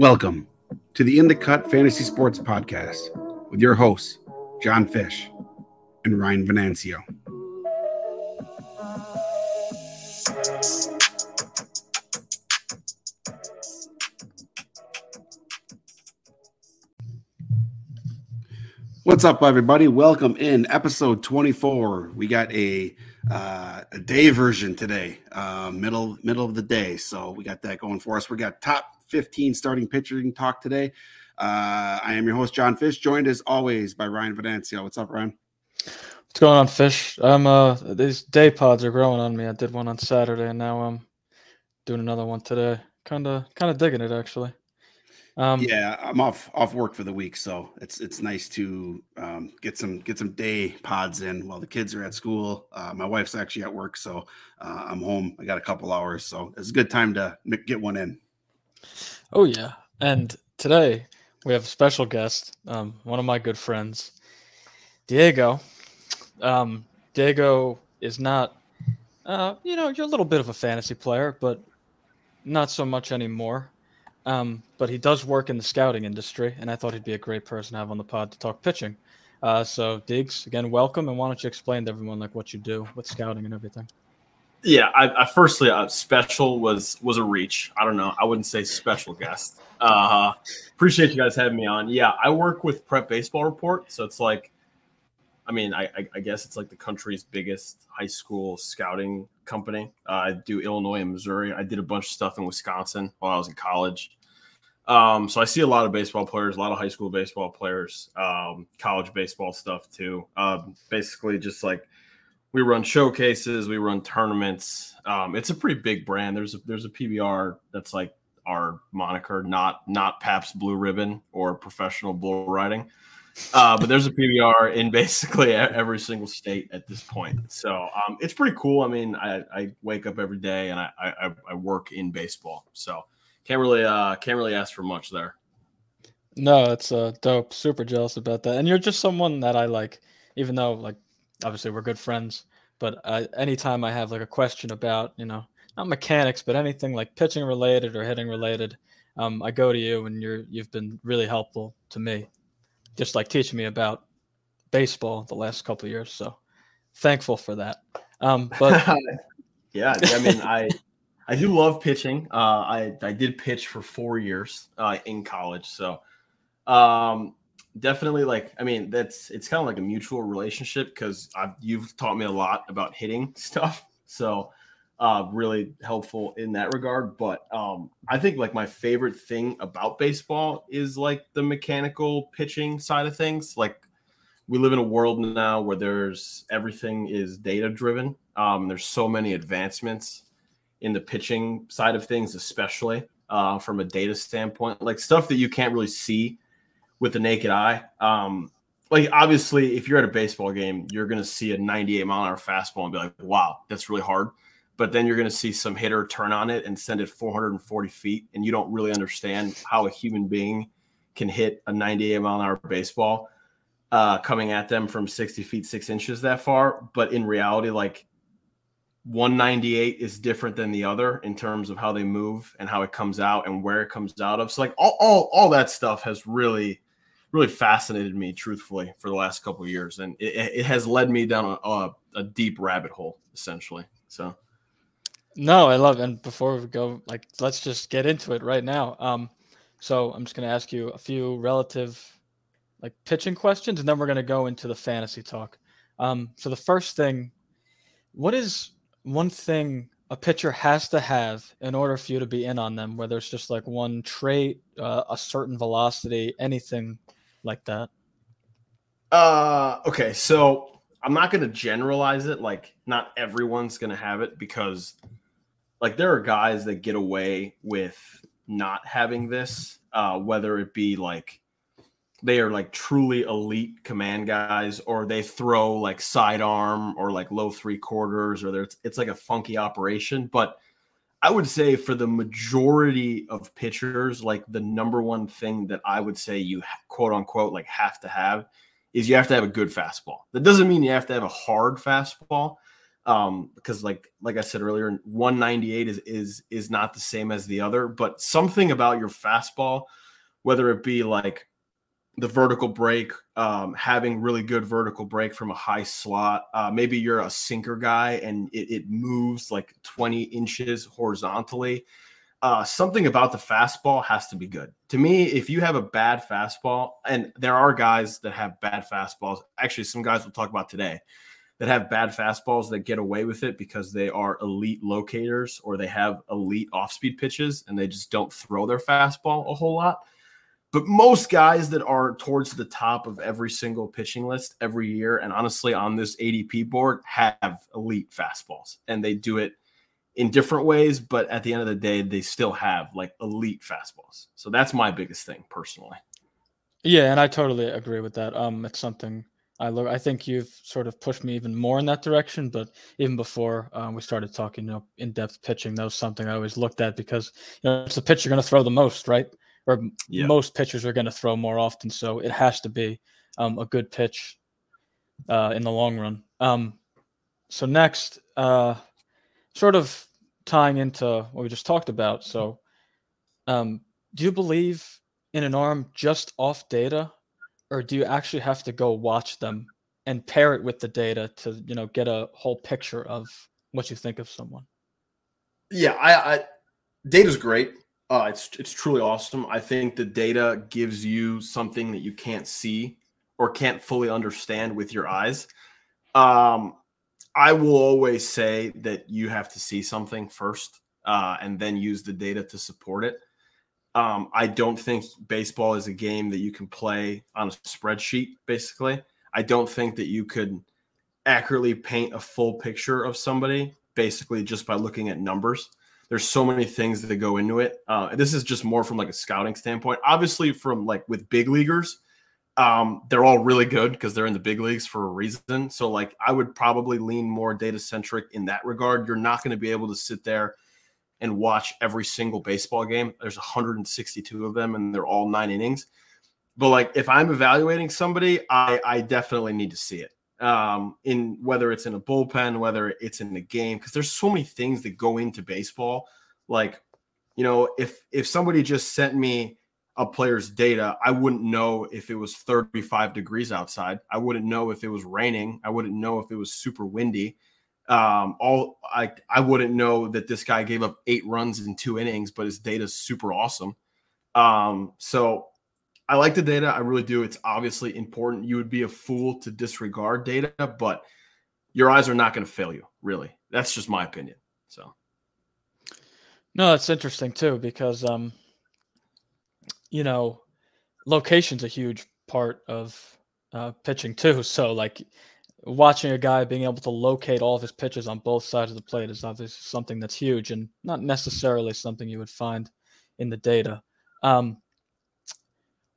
Welcome to the In the Cut Fantasy Sports Podcast with your hosts, John Fish and Ryan Venancio. What's up, everybody? Welcome in episode 24. We got a uh, a day version today, uh, middle middle of the day. So we got that going for us. We got top 15 starting pitching talk today. Uh, I am your host, John Fish, joined as always by Ryan Venancio. What's up, Ryan? What's going on, Fish? I'm uh these day pods are growing on me. I did one on Saturday and now I'm doing another one today. Kinda kinda digging it actually. Um, yeah, I'm off off work for the week, so it's it's nice to um, get some get some day pods in while the kids are at school. Uh, my wife's actually at work, so uh, I'm home. I got a couple hours, so it's a good time to get one in. Oh yeah, and today we have a special guest, um, one of my good friends, Diego. Um, Diego is not, uh, you know, you're a little bit of a fantasy player, but not so much anymore. Um, but he does work in the scouting industry, and I thought he'd be a great person to have on the pod to talk pitching. Uh, so, Deegs, again, welcome, and why don't you explain to everyone like what you do with scouting and everything? Yeah, I, I firstly, uh, special was was a reach. I don't know. I wouldn't say special guest. Uh, appreciate you guys having me on. Yeah, I work with Prep Baseball Report, so it's like, I mean, I, I, guess it's like the country's biggest high school scouting company. Uh, I do Illinois and Missouri. I did a bunch of stuff in Wisconsin while I was in college. Um, so I see a lot of baseball players, a lot of high school baseball players, um, college baseball stuff too. Um, basically, just like we run showcases, we run tournaments. Um, it's a pretty big brand. There's a, there's a PBR that's like our moniker, not not Pabst Blue Ribbon or professional bull riding. Uh, but there's a PBR in basically every single state at this point. So um, it's pretty cool. I mean, I, I, wake up every day and I, I, I work in baseball, so can't really uh, can't really ask for much there. No, it's uh, dope. Super jealous about that. And you're just someone that I like, even though like obviously we're good friends. But uh, anytime I have like a question about you know not mechanics, but anything like pitching related or hitting related, um, I go to you, and you're you've been really helpful to me, just like teaching me about baseball the last couple years. So thankful for that. Um, but yeah, I mean, I I do love pitching. Uh, I I did pitch for four years uh, in college, so um, definitely like I mean that's it's kind of like a mutual relationship because I've you've taught me a lot about hitting stuff, so uh, really helpful in that regard. But um, I think like my favorite thing about baseball is like the mechanical pitching side of things. Like we live in a world now where there's everything is data driven. Um, there's so many advancements in the pitching side of things, especially uh, from a data standpoint, like stuff that you can't really see with the naked eye. Um, like obviously, if you're at a baseball game, you're going to see a 98 mile an hour fastball and be like, "Wow, that's really hard." but then you're going to see some hitter turn on it and send it 440 feet, and you don't really understand how a human being can hit a 98 mile an hour baseball uh, coming at them from 60 feet six inches that far. But in reality, like 198 is different than the other in terms of how they move and how it comes out and where it comes out of. So like all all, all that stuff has really really fascinated me truthfully for the last couple years and it, it has led me down a, a, a deep rabbit hole essentially so no, I love. It. And before we go, like, let's just get into it right now. Um, so I'm just going to ask you a few relative, like, pitching questions, and then we're going to go into the fantasy talk. Um, so the first thing, what is one thing a pitcher has to have in order for you to be in on them? Whether it's just like one trait, uh, a certain velocity, anything like that. Uh, okay, so I'm not going to generalize it. Like, not everyone's going to have it because like there are guys that get away with not having this, uh, whether it be like they are like truly elite command guys, or they throw like sidearm or like low three quarters, or there's it's like a funky operation. But I would say for the majority of pitchers, like the number one thing that I would say you quote unquote like have to have is you have to have a good fastball. That doesn't mean you have to have a hard fastball, Um, because like like I said earlier, 198 is is is not the same as the other, but something about your fastball, whether it be like the vertical break, um, having really good vertical break from a high slot. Uh, maybe you're a sinker guy and it, it moves like 20 inches horizontally. Uh, something about the fastball has to be good. To me, if you have a bad fastball, and there are guys that have bad fastballs, actually, some guys we'll talk about today that have bad fastballs that get away with it because they are elite locators or they have elite off speed pitches and they just don't throw their fastball a whole lot. But most guys that are towards the top of every single pitching list every year, and honestly on this ADP board, have elite fastballs, and they do it in different ways. But at the end of the day, they still have like elite fastballs. So that's my biggest thing personally. Yeah, and I totally agree with that. Um, it's something I look. I think you've sort of pushed me even more in that direction. But even before um, we started talking, you know, in depth pitching, that was something I always looked at because you know it's the pitch you're going to throw the most, right? Or yeah. most pitchers are going to throw more often. So it has to be um, a good pitch uh, in the long run. Um, so next, uh, sort of tying into what we just talked about. So, um, do you believe in an arm just off data, or do you actually have to go watch them and pair it with the data to you know get a whole picture of what you think of someone? Yeah, I, I data's great. Uh, it's it's truly awesome. I think the data gives you something that you can't see or can't fully understand with your eyes. Um, I will always say that you have to see something first uh, and then use the data to support it. Um, I don't think baseball is a game that you can play on a spreadsheet, basically. I don't think that you could accurately paint a full picture of somebody basically just by looking at numbers there's so many things that go into it. Uh, this is just more from like a scouting standpoint. Obviously, from like with big leaguers, um, they're all really good because they're in the big leagues for a reason. So like I would probably lean more data centric in that regard. You're not going to be able to sit there and watch every single baseball game. There's 162 of them, and they're all nine innings. But like if I'm evaluating somebody, I I definitely need to see it um, in whether it's in a bullpen, whether it's in the game, because there's so many things that go into baseball. Like, you know, if if somebody just sent me a player's data, I wouldn't know if it was 35 degrees outside. I wouldn't know if it was raining. I wouldn't know if it was super windy. Um, all I I wouldn't know that this guy gave up eight runs in two innings, but his data is super awesome. Um, so I like the data. I really do. It's obviously important. You would be a fool to disregard data, but your eyes are not going to fail you, really. That's just my opinion. So, no, that's interesting too, because, um, you know, location's a huge part of uh, pitching too. So, like, watching a guy being able to locate all of his pitches on both sides of the plate is obviously something that's huge and not necessarily something you would find in the data. Um,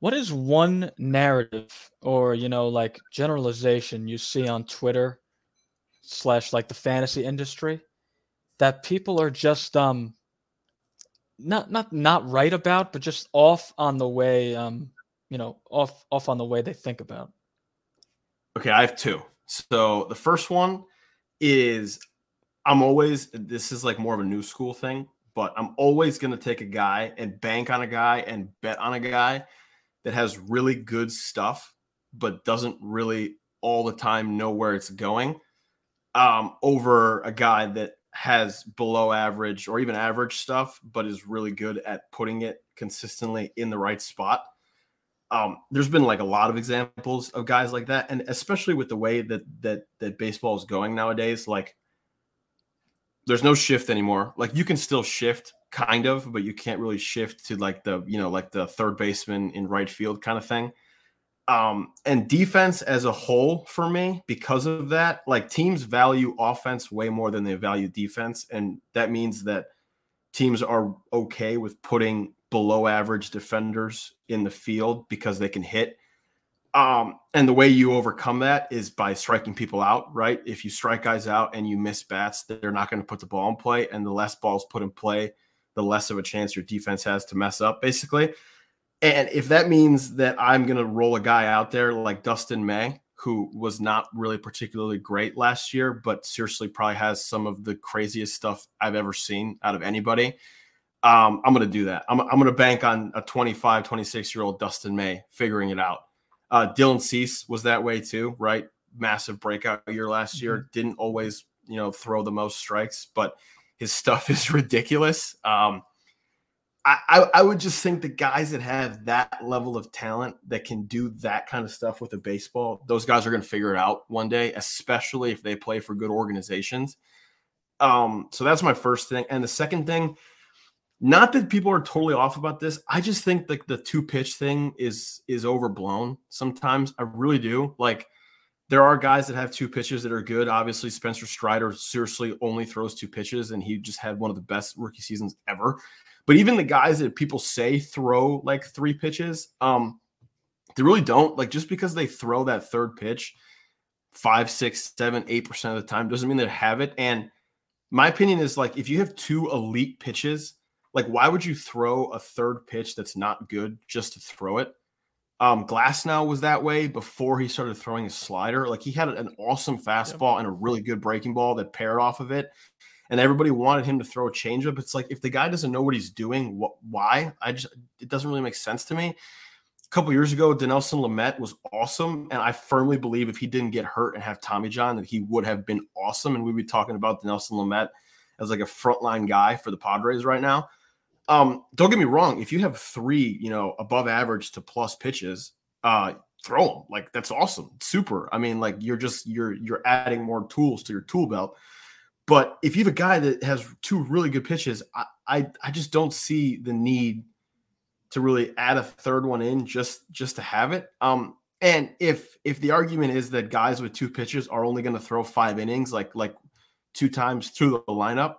what is one narrative or you know like generalization you see on twitter slash like the fantasy industry that people are just um not not not right about but just off on the way um you know off off on the way they think about? Okay i have two. So the first one is i'm always this is like more of a new school thing but i'm always going to take a guy and bank on a guy and bet on a guy that has really good stuff, but doesn't really all the time know where it's going, um, over a guy that has below average or even average stuff, but is really good at putting it consistently in the right spot. Um, there's been like a lot of examples of guys like that, and especially with the way that that that baseball is going nowadays, like there's no shift anymore. Like you can still shift kind of, but you can't really shift to like the, you know, like the third baseman in right field kind of thing. Um, and defense as a whole for me, because of that, like teams value offense way more than they value defense. And that means that teams are okay with putting below average defenders in the field because they can hit. Um, and the way you overcome that is by striking people out, right? If you strike guys out and you miss bats, they're not going to put the ball in play. And the less balls put in play, the less of a chance your defense has to mess up, basically. And if that means that I'm going to roll a guy out there like Dustin May, who was not really particularly great last year, but seriously probably has some of the craziest stuff I've ever seen out of anybody. Um, I'm going to do that. I'm, I'm going to bank on a 25, 26 year old Dustin May figuring it out. Uh, Dylan Cease was that way too, right? Massive breakout year last year. Mm-hmm. Didn't always, you know, throw the most strikes, but his stuff is ridiculous. Um, I, I, I would just think the guys that have that level of talent that can do that kind of stuff with a baseball, those guys are going to figure it out one day, especially if they play for good organizations. Um, so that's my first thing. And the second thing, not that people are totally off about this. I just think like the two pitch thing is is overblown sometimes. I really do. Like there are guys that have two pitches that are good. Obviously, Spencer Strider seriously only throws two pitches, and he just had one of the best rookie seasons ever. But even the guys that people say throw like three pitches, um, they really don't. Like just because they throw that third pitch five, six, seven, eight percent of the time doesn't mean they have it. And my opinion is like if you have two elite pitches, like why would you throw a third pitch that's not good just to throw it? Um, Glasnow was that way before he started throwing his slider. Like he had an awesome fastball and a really good breaking ball that paired off of it and everybody wanted him to throw a changeup. It's like if the guy doesn't know what he's doing, what, why? I just it doesn't really make sense to me. A couple years ago, Dinelson Lamet was awesome, and I firmly believe if he didn't get hurt and have Tommy John, that he would have been awesome, and we'd be talking about Dinelson Lamet as like a frontline guy for the Padres right now. Um, don't get me wrong. If you have three, you know, above average to plus pitches, uh, throw them. Like that's awesome, super. I mean, like you're just you're you're adding more tools to your tool belt. But if you have a guy that has two really good pitches, I, I, I just don't see the need to really add a third one in just just to have it. Um, and if if the argument is that guys with two pitches are only going to throw five innings, like like two times through the lineup,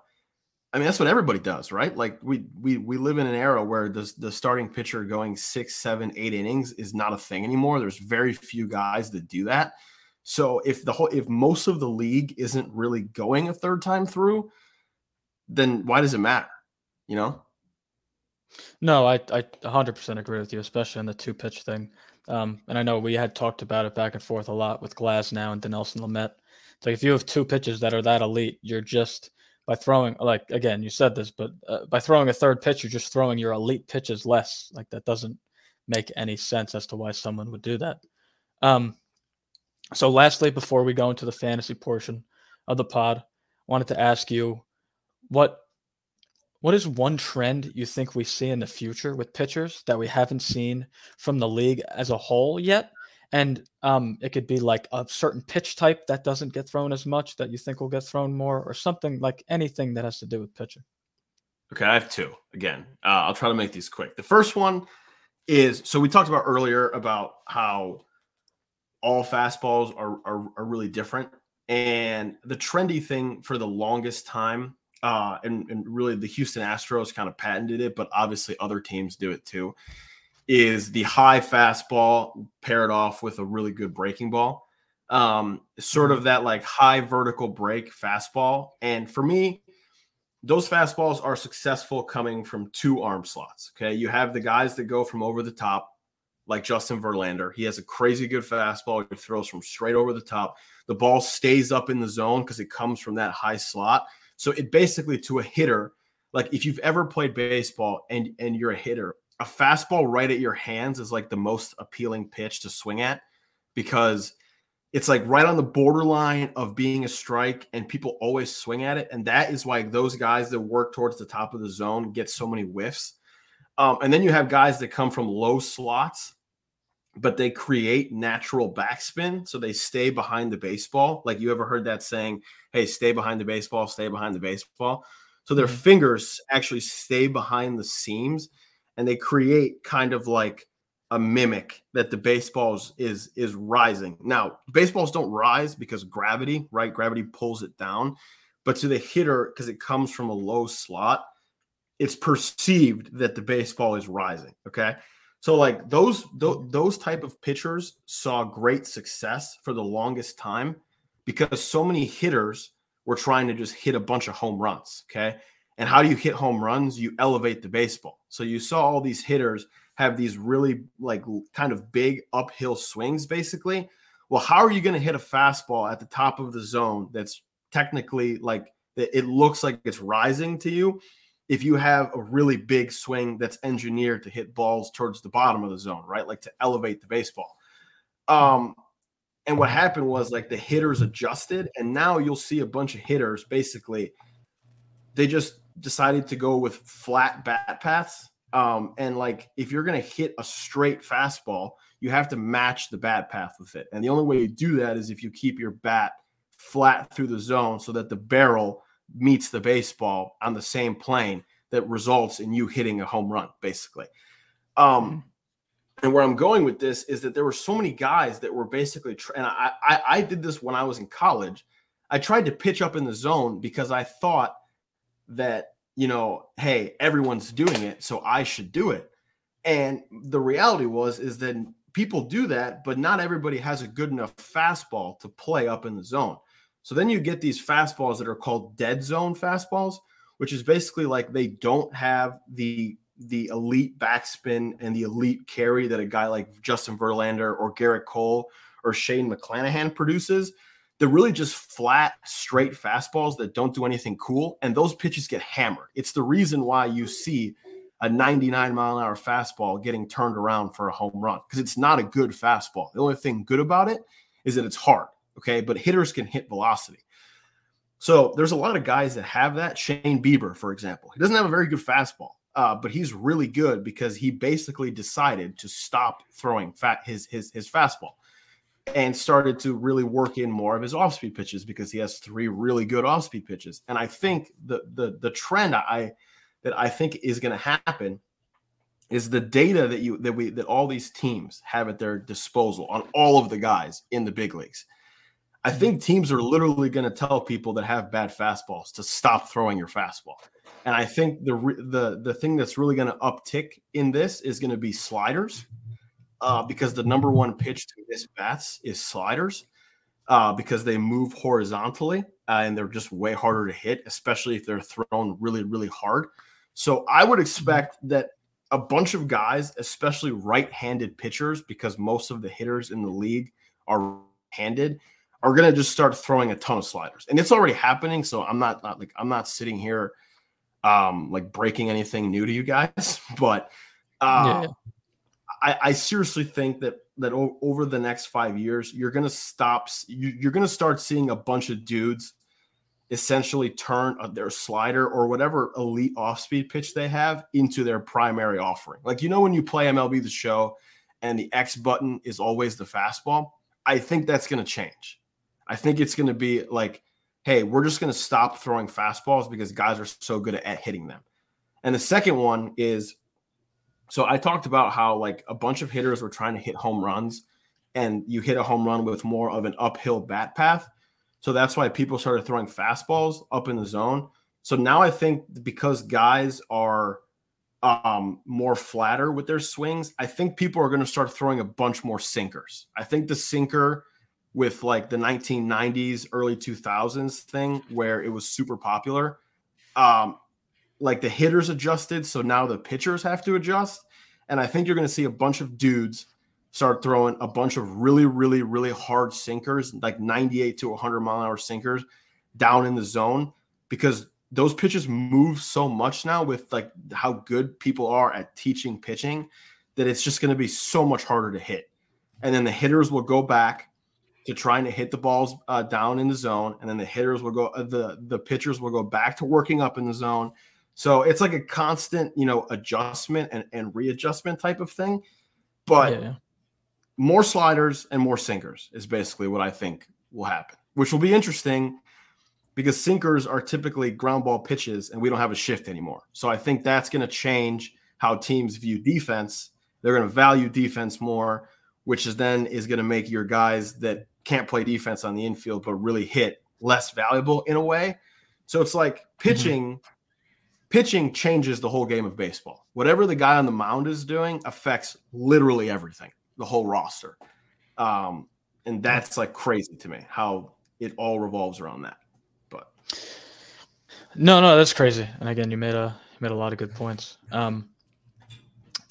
I mean that's what everybody does, right? Like we we we live in an era where the the starting pitcher going six, seven, eight innings is not a thing anymore. There's very few guys that do that. So if the whole if most of the league isn't really going a third time through, then why does it matter? You know? No, I I 100% agree with you, especially on the two pitch thing. Um, and I know we had talked about it back and forth a lot with Glasnow and Dinelson Lamet. So if you have two pitches that are that elite, you're just by throwing like again you said this, but uh, by throwing a third pitch, you're just throwing your elite pitches less. Like that doesn't make any sense as to why someone would do that. Um, so, lastly, before we go into the fantasy portion of the pod, wanted to ask you what what is one trend you think we see in the future with pitchers that we haven't seen from the league as a whole yet? And um, it could be like a certain pitch type that doesn't get thrown as much that you think will get thrown more, or something like anything that has to do with pitching. Okay, I have two. Again, uh, I'll try to make these quick. The first one is so we talked about earlier about how all fastballs are, are, are really different. And the trendy thing for the longest time, uh, and, and really the Houston Astros kind of patented it, but obviously other teams do it too, is the high fastball paired off with a really good breaking ball. Um, sort of that like high vertical break fastball. And for me, those fastballs are successful coming from two arm slots. Okay. You have the guys that go from over the top like Justin Verlander. He has a crazy good fastball. He throws from straight over the top. The ball stays up in the zone because it comes from that high slot. So it basically to a hitter, like if you've ever played baseball and and you're a hitter, a fastball right at your hands is like the most appealing pitch to swing at because it's like right on the borderline of being a strike and people always swing at it and that is why those guys that work towards the top of the zone get so many whiffs um, and then you have guys that come from low slots but they create natural backspin. So they stay behind the baseball. Like you ever heard that saying, hey, stay behind the baseball, stay behind the baseball. So their mm-hmm. fingers actually stay behind the seams and they create kind of like a mimic that the baseballs is is rising. Now, baseballs don't rise because gravity, right? Gravity pulls it down. But to the hitter, because it comes from a low slot, it's perceived that the baseball is rising. Okay. So like those th- those type of pitchers saw great success for the longest time because so many hitters were trying to just hit a bunch of home runs, okay? And how do you hit home runs? You elevate the baseball. So you saw all these hitters have these really like kind of big uphill swings basically. Well, how are you going to hit a fastball at the top of the zone that's technically like it looks like it's rising to you if you have a really big swing that's engineered to hit balls towards the bottom of the zone, right? Like to elevate the baseball. Um, and what happened was like the hitters adjusted, and now you'll see a bunch of hitters basically they just decided to go with flat bat paths. Um, and like if you're gonna hit a straight fastball, you have to match the bat path with it. And the only way you do that is if you keep your bat flat through the zone so that the barrel meets the baseball on the same plane that results in you hitting a home run, basically. Um, mm-hmm. and where I'm going with this is that there were so many guys that were basically, tra- and I, I, I did this when I was in college. I tried to pitch up in the zone because I thought that, you know, hey, everyone's doing it, so I should do it. And the reality was, is that people do that, but not everybody has a good enough fastball to play up in the zone. So then you get these fastballs that are called dead zone fastballs, which is basically like they don't have the the elite backspin and the elite carry that a guy like Justin Verlander or Gerrit Cole or Shane McClanahan produces. They're really just flat, straight fastballs that don't do anything cool. And those pitches get hammered. It's the reason why you see a 99 mile an hour fastball getting turned around for a home run because it's not a good fastball. The only thing good about it is that it's hard. Okay. But hitters can hit velocity. So there's a lot of guys that have that. Shane Bieber, for example, he doesn't have a very good fastball, uh, but he's really good because he basically decided to stop throwing fat his his his fastball and started to really work in more of his off-speed pitches because he has three really good off-speed pitches. And I think the the the trend I that I think is going to happen is the data that you that we that all these teams have at their disposal on all of the guys in the big leagues I mm-hmm. think teams are literally going to tell people that have bad fastballs to stop throwing your fastball. And I think the the the thing that's really going to uptick in this is going to be sliders, uh, because the number one pitch to miss bats is sliders, uh, because they move horizontally uh, and they're just way harder to hit, especially if they're thrown really really hard. So I would expect that a bunch of guys, especially right-handed pitchers, because most of the hitters in the league are handed are to just start throwing a ton of sliders, and it's already happening. So I'm not, not like I'm not sitting here um, like breaking anything new to you guys, but uh, yeah. I, I seriously think that that o- over the next five years, you're to stop. You, you're to start seeing a bunch of dudes essentially turn uh, their slider or whatever elite off speed pitch they have into their primary offering. Like, you know, when you play MLB the show and the X button is always the fastball, I think that's to change. I think it's to be like, hey, we're just to stop throwing fastballs because guys are so good at hitting them. And the second one is so I talked about how like a bunch of hitters were trying to hit home runs and you hit a home run with more of an uphill bat path. So that's why people started throwing fastballs up in the zone. So now I think because guys are um, more flatter with their swings, I think people are going to start throwing a bunch more sinkers. I think the sinker with like the 1990s, early 2000s thing where it was super popular. Um, like the hitters adjusted, so now the pitchers have to adjust. And I think you're going to see a bunch of dudes start throwing a bunch of really, really, really hard sinkers, like 98 to 100 mile an hour sinkers down in the zone because those pitches move so much now with like how good people are at teaching pitching that it's just going to be so much harder to hit. And then the hitters will go back to trying to hit the balls uh, down in the zone, and then the hitters will go, uh, the the pitchers will go back to working up in the zone. So it's like a constant, you know, adjustment and, and readjustment type of thing. But yeah. more sliders and more sinkers is basically what I think will happen, which will be interesting because sinkers are typically ground ball pitches and we don't have a shift anymore. So I think that's going to change how teams view defense. They're going to value defense more, which is then is going to make your guys that can't play defense on the infield but really hit less valuable in a way. So it's like mm-hmm. pitching mm-hmm. Pitching changes the whole game of baseball. Whatever the guy on the mound is doing affects literally everything, the whole roster. Um, and that's like crazy to me how it all revolves around that. But no, no, that's crazy. And again, you made a you made a lot of good points. Um,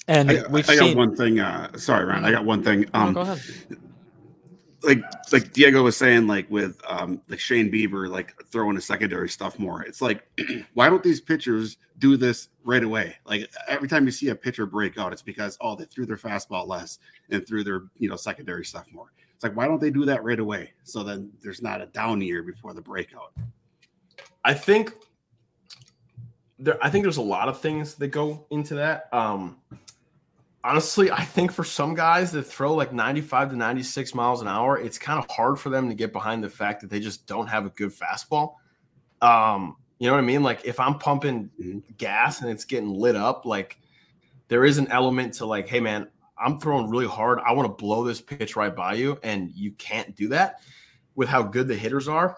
and I, we've I seen... got one thing. Uh, sorry, Ryan. I got one thing. Um, no, go ahead like like Diego was saying, like with um like Shane Bieber, like throwing the secondary stuff more. It's like, why don't these pitchers do this right away? Like every time you see a pitcher break out, it's because oh they threw their fastball less and threw their you know secondary stuff more. It's like why don't they do that right away? So then there's not a down year before the breakout. I think there I think there's a lot of things that go into that. Um honestly, I think for some guys that throw like 95 to 96 miles an hour, it's kind of hard for them to get behind the fact that they just don't have a good fastball. Um, you know what I mean? Like if I'm pumping mm-hmm. gas and it's getting lit up, like there is an element to like, hey man, I'm throwing really hard. I want to blow this pitch right by you, and you can't do that with how good the hitters are.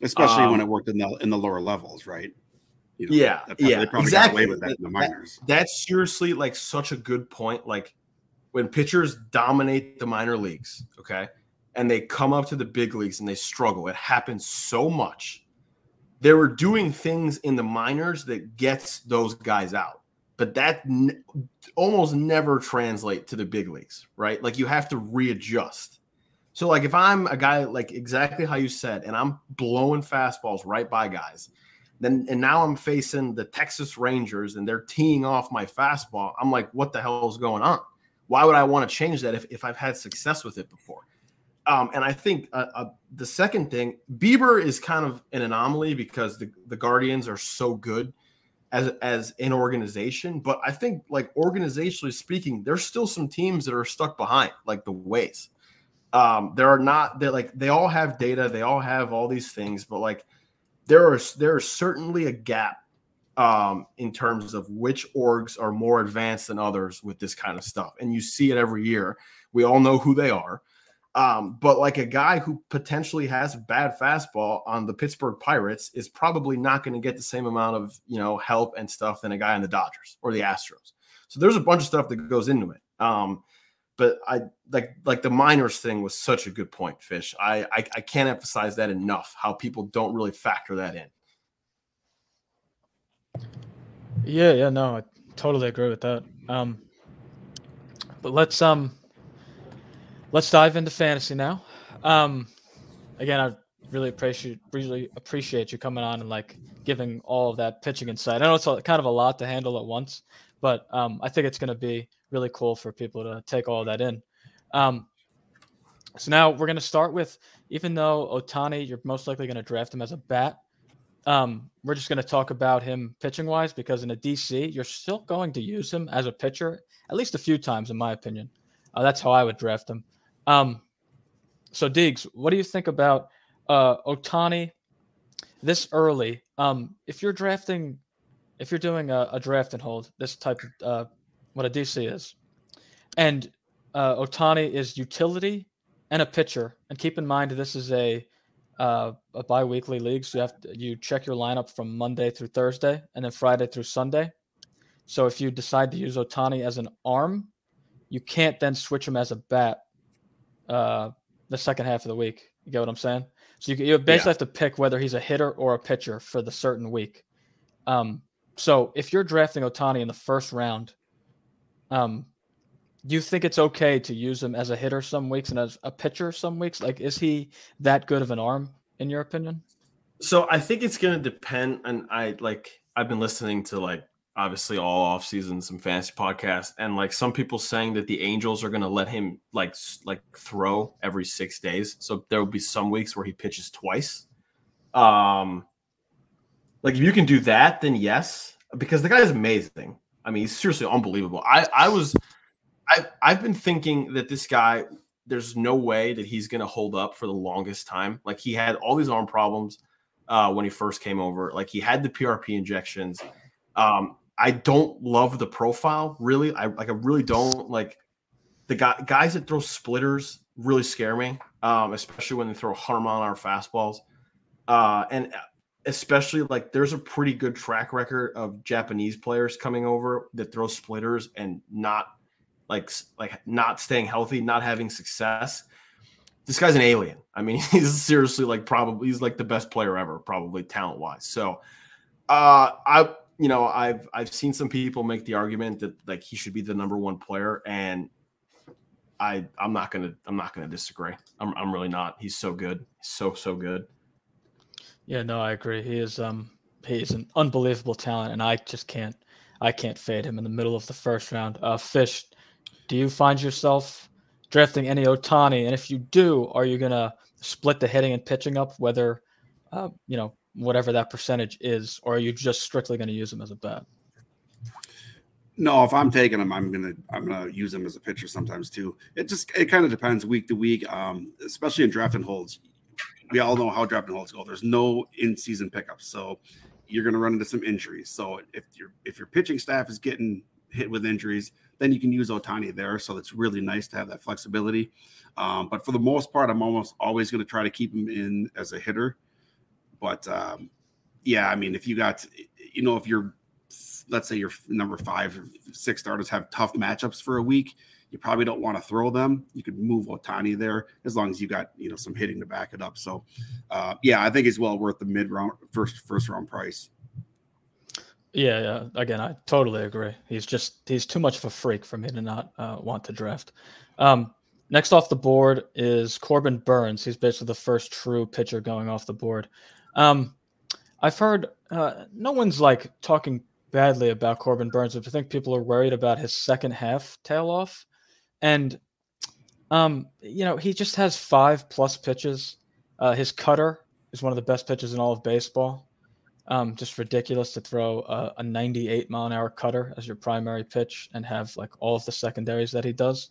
Especially um, when it worked in the in the lower levels, right? You know, yeah, probably, yeah, exactly. That that, that's seriously like such a good point. Like when pitchers dominate the minor leagues, okay, and they come up to the big leagues and they struggle. It happens so much. They were doing things in the minors that gets those guys out, but that n- almost never translate to the big leagues, right? Like you have to readjust. So, like if I'm a guy like exactly how you said, and I'm blowing fastballs right by guys then and now I'm facing the Texas Rangers and they're teeing off my fastball. I'm like, what the hell is going on? Why would I want to change that if, if I've had success with it before? Um, and I think uh, uh, the second thing, Bieber is kind of an anomaly because the, the Guardians are so good as as an organization. But I think, like organizationally speaking, there's still some teams that are stuck behind, like the Ways. Um, there are not they like they all have data, they all have all these things, but like there are there is certainly a gap um, in terms of which orgs are more advanced than others with this kind of stuff, and you see it every year. We all know who they are. Um, but like a guy who potentially has a bad fastball on the Pittsburgh Pirates is probably not going to get the same amount of you know help and stuff than a guy on the Dodgers or the Astros. So there's a bunch of stuff that goes into it. Um, but I like like the minors thing was such a good point, Fish. I, I I can't emphasize that enough. How people don't really factor that in. Yeah, yeah, no, I totally agree with that. Um, but let's um, let's dive into fantasy now. Um, again, I really appreciate really appreciate you coming on and like giving all of that pitching insight. I know it's kind of a lot to handle at once, but um, I think it's going to be really cool for people to take all that in. Um, so now we're going to start with, even though Ohtani, you're most likely going to draft him as a bat. Um, we're just going to talk about him pitching wise because in a DC, you're still going to use him as a pitcher at least a few times, in my opinion. Uh, that's how I would draft him. Um, so, Deegs, what do you think about uh, Ohtani this early? Um, if you're drafting, if you're doing a, a draft and hold, this type of uh, what a DC is. And uh, Ohtani is utility and a pitcher. And keep in mind, this is a uh, a biweekly league, so you have to, you check your lineup from Monday through Thursday, and then Friday through Sunday. So if you decide to use Ohtani as an arm, you can't then switch him as a bat uh, the second half of the week. You get what I'm saying? So you, you basically yeah. have to pick whether he's a hitter or a pitcher for the certain week. Um, so if you're drafting Ohtani in the first round, um, you think it's okay to use him as a hitter some weeks and as a pitcher some weeks? Like, is he that good of an arm in your opinion? So I think it's going to depend. And I like I've been listening to like obviously all off season some fantasy podcasts and like some people saying that the Angels are going to let him like like throw every six days. So there will be some weeks where he pitches twice. Um, like if you can do that, then yes, because the guy is amazing. I mean, he's seriously unbelievable. I I was I I've been thinking that this guy there's no way that he's going to hold up for the longest time. Like he had all these arm problems uh, when he first came over. Like he had the PRP injections. Um, I don't love the profile really. I like I really don't like the guy, guys that throw splitters really scare me, um, especially when they throw 100 mile an hour fastballs. Uh, and especially like there's a pretty good track record of Japanese players coming over that throw splitters and not like like not staying healthy, not having success. This guy's an alien. I mean, he's seriously like probably he's like the best player ever, probably talent wise. So, uh, I you know I've I've seen some people make the argument that like he should be the number one player, and I I'm not gonna I'm not gonna disagree. I'm I'm really not. He's so good, so so good. Yeah, no, I agree. He is um he's an unbelievable talent, and I just can't I can't fade him in the middle of the first round. Uh, Fish, do you find yourself drafting any Ohtani? And if you do, are you gonna split the hitting and pitching up, whether uh, you know whatever that percentage is, or are you just strictly to use him as a bat? No, if I'm taking him, I'm gonna I'm gonna use him as a pitcher sometimes too. It just it kind of depends week to week, um, especially in drafting holds. We all know how drafting holds go. There's no in season pickups, so you're gonna run into some injuries. So if your if your pitching staff is getting hit with injuries, then you can use Ohtani there. So it's really nice to have that flexibility. Um, but for the most part, I'm almost always going to try to keep him in as a hitter. But um, yeah, I mean, if you got, you know, if you're, let's say your number five or six starters have tough matchups for a week, you probably don't want to throw them. You could move Ohtani there as long as you got, you know, some hitting to back it up. So, uh, yeah, I think it's well worth the mid round, first first round price. Yeah, yeah. Again, I totally agree. He's just he's too much of a freak for me to not uh, want to draft. Um, next off the board is Corbin Burnes. He's basically the first true pitcher going off the board. Um, I've heard uh, no one's like talking badly about Corbin Burnes, but I think people are worried about his second half tail off, and um, you know he just has five plus pitches. Uh, his cutter is one of the best pitches in all of baseball. Um, just ridiculous to throw a, a 98 mile an hour cutter as your primary pitch and have like all of the secondaries that he does.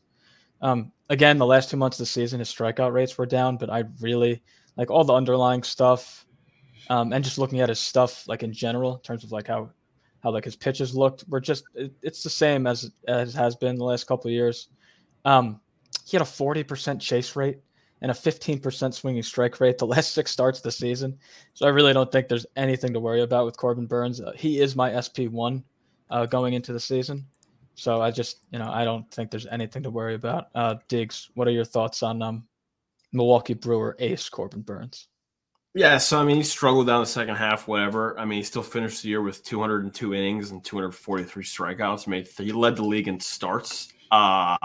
Um, again, the last two months of the season, his strikeout rates were down, but I really like all the underlying stuff, um, and just looking at his stuff like in general in terms of like how how like his pitches looked were just it, it's the same as as has been the last couple of years. Um, he had a 40% chase rate and a 15% swinging strike rate the last six starts of the season. So I really don't think there's anything to worry about with Corbin Burnes. Uh, he is my SP1 uh, going into the season. So I just, you know, I don't think there's anything to worry about. Uh, Deegs, what are your thoughts on um, Milwaukee Brewer ace Corbin Burnes? Yeah, so I mean, he struggled down the second half, whatever. I mean, he still finished the year with 202 innings and 243 strikeouts. Made he led the league in starts. Uh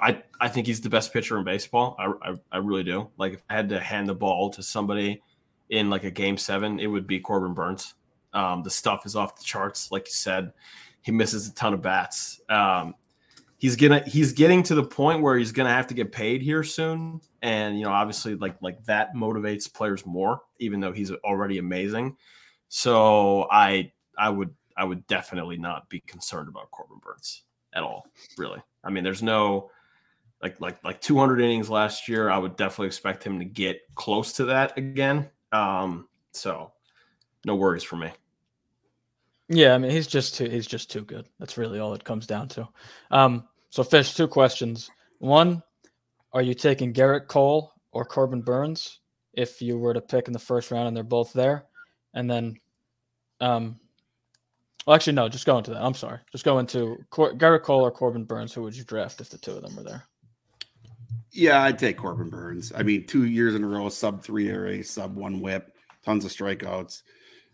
I I think he's the best pitcher in baseball. I, I, I really do. Like if I had to hand the ball to somebody in like a game seven, it would be Corbin Burnes. Um, the stuff is off the charts, like you said. He misses a ton of bats. Um, he's gonna he's getting to the point where he's gonna have to get paid here soon, and you know obviously like like that motivates players more, even though he's already amazing. So I I would I would definitely not be concerned about Corbin Burnes at all. Really, I mean, there's no like like like 200 innings last year. I would definitely expect him to get close to that again. Um, so no worries for me. Yeah, I mean he's just too he's just too good. That's really all it comes down to. Um, so Fish, two questions. One, are you taking Gerrit Cole or Corbin Burnes if you were to pick in the first round and they're both there? And then, um, well, actually no, just go into that. I'm sorry, just go into Cor- Gerrit Cole or Corbin Burnes. Who would you draft if the two of them were there? Yeah, I'd take Corbin Burnes. I mean, two years in a row, sub three ERA, sub one WHIP, tons of strikeouts.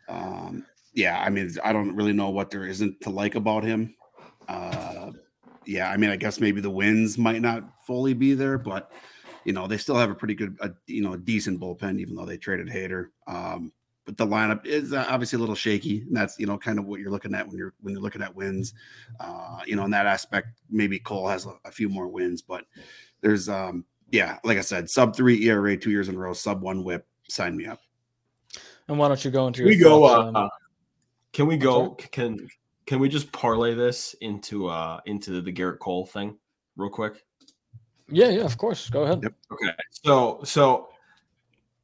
Um, yeah, I mean, I don't really know what there isn't to like about him. Uh, yeah, I mean, I guess maybe the wins might not fully be there, but you know, they still have a pretty good, you know, decent bullpen, even though they traded Hader. Um, but the lineup is uh, obviously a little shaky, and that's you know kind of what you're looking at when you're when you're looking at wins. Uh, you know, in that aspect, maybe Cole has a, a few more wins, but there's um yeah, like I said, sub three ERA two years in a row, sub one WHIP. Sign me up. And why don't you go into your we go? Uh, um, can we go? Can can we just parlay this into uh into the Gerrit Cole thing real quick? Yeah, yeah, of course. Go ahead. Yep. Okay. So so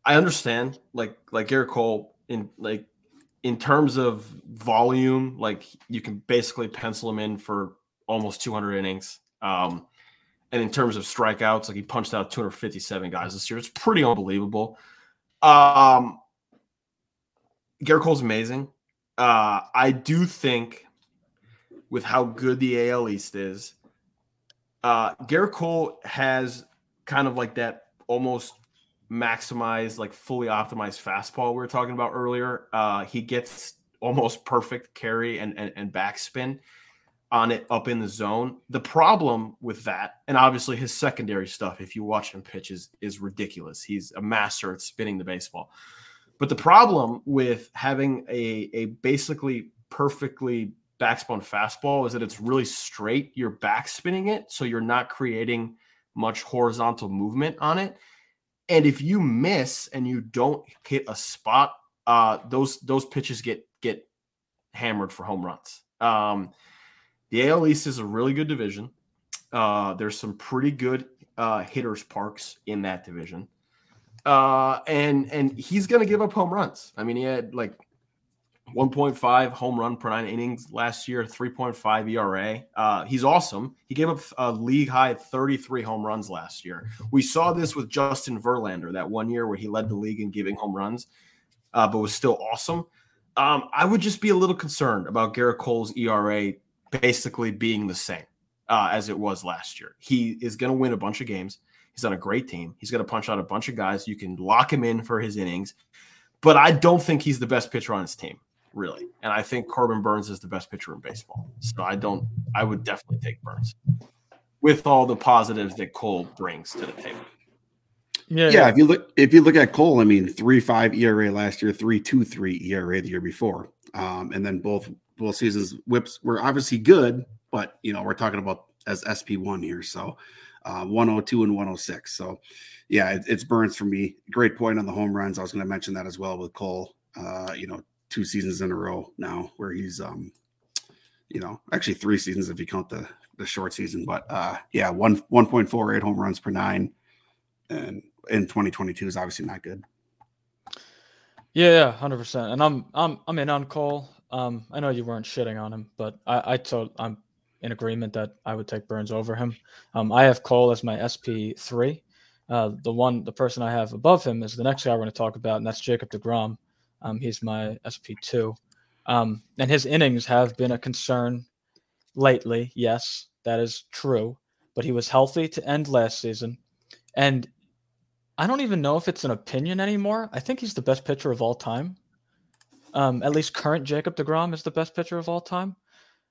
I understand like like Gerrit Cole in like in terms of volume, like you can basically pencil him in for almost 200 innings. Um, and in terms of strikeouts, like he punched out 257 guys this year. It's pretty unbelievable. Um, Gerrit Cole's amazing. Uh, I do think with how good the AL East is, uh, Gerrit Cole has kind of like that almost maximized, like fully optimized fastball we were talking about earlier. Uh, he gets almost perfect carry and, and, and backspin. On it up in the zone. The problem with that, and obviously his secondary stuff, if you watch him pitch, is, is ridiculous. He's a master at spinning the baseball. But the problem with having a, a basically perfectly backspun fastball is that it's really straight. You're backspinning it, so you're not creating much horizontal movement on it. And if you miss and you don't hit a spot, uh, those those pitches get get hammered for home runs. Um, the AL East is a really good division. Uh, there's some pretty good uh, hitters parks in that division, uh, and and he's going to give up home runs. I mean, he had like 1.5 home run per nine innings last year, 3.5 ERA. Uh, he's awesome. He gave up a league high 33 home runs last year. We saw this with Justin Verlander that one year where he led the league in giving home runs, uh, but was still awesome. Um, I would just be a little concerned about Gerrit Cole's ERA basically being the same uh, as it was last year. He is going to win a bunch of games. He's on a great team. He's going to punch out a bunch of guys. You can lock him in for his innings, but I don't think he's the best pitcher on his team really. And I think Corbin Burnes is the best pitcher in baseball. So I don't, I would definitely take Burnes with all the positives that Cole brings to the table. Yeah, yeah. If you look, if you look at Cole, I mean, three five ERA last year, three two three ERA the year before, um, and then both both seasons whips were obviously good, but you know we're talking about as SP one here, so uh, 102 and 106. So yeah, it, it's Burnes for me. Great point on the home runs. I was going to mention that as well with Cole. Uh, you know, two seasons in a row now where he's um you know actually three seasons if you count the the short season but uh yeah one 1.48 home runs per nine and in 2022 is obviously not good yeah yeah 100% and i'm i'm i'm in on cole um i know you weren't shitting on him but i i told i'm in agreement that i would take Burnes over him um i have cole as my sp3 uh the one the person i have above him is the next guy we're going to talk about and that's jacob DeGrom. Um, he's my SP2. Um, and his innings have been a concern lately. Yes, that is true. But he was healthy to end last season. And I don't even know if it's an opinion anymore. I think he's the best pitcher of all time. Um, at least current Jacob DeGrom is the best pitcher of all time.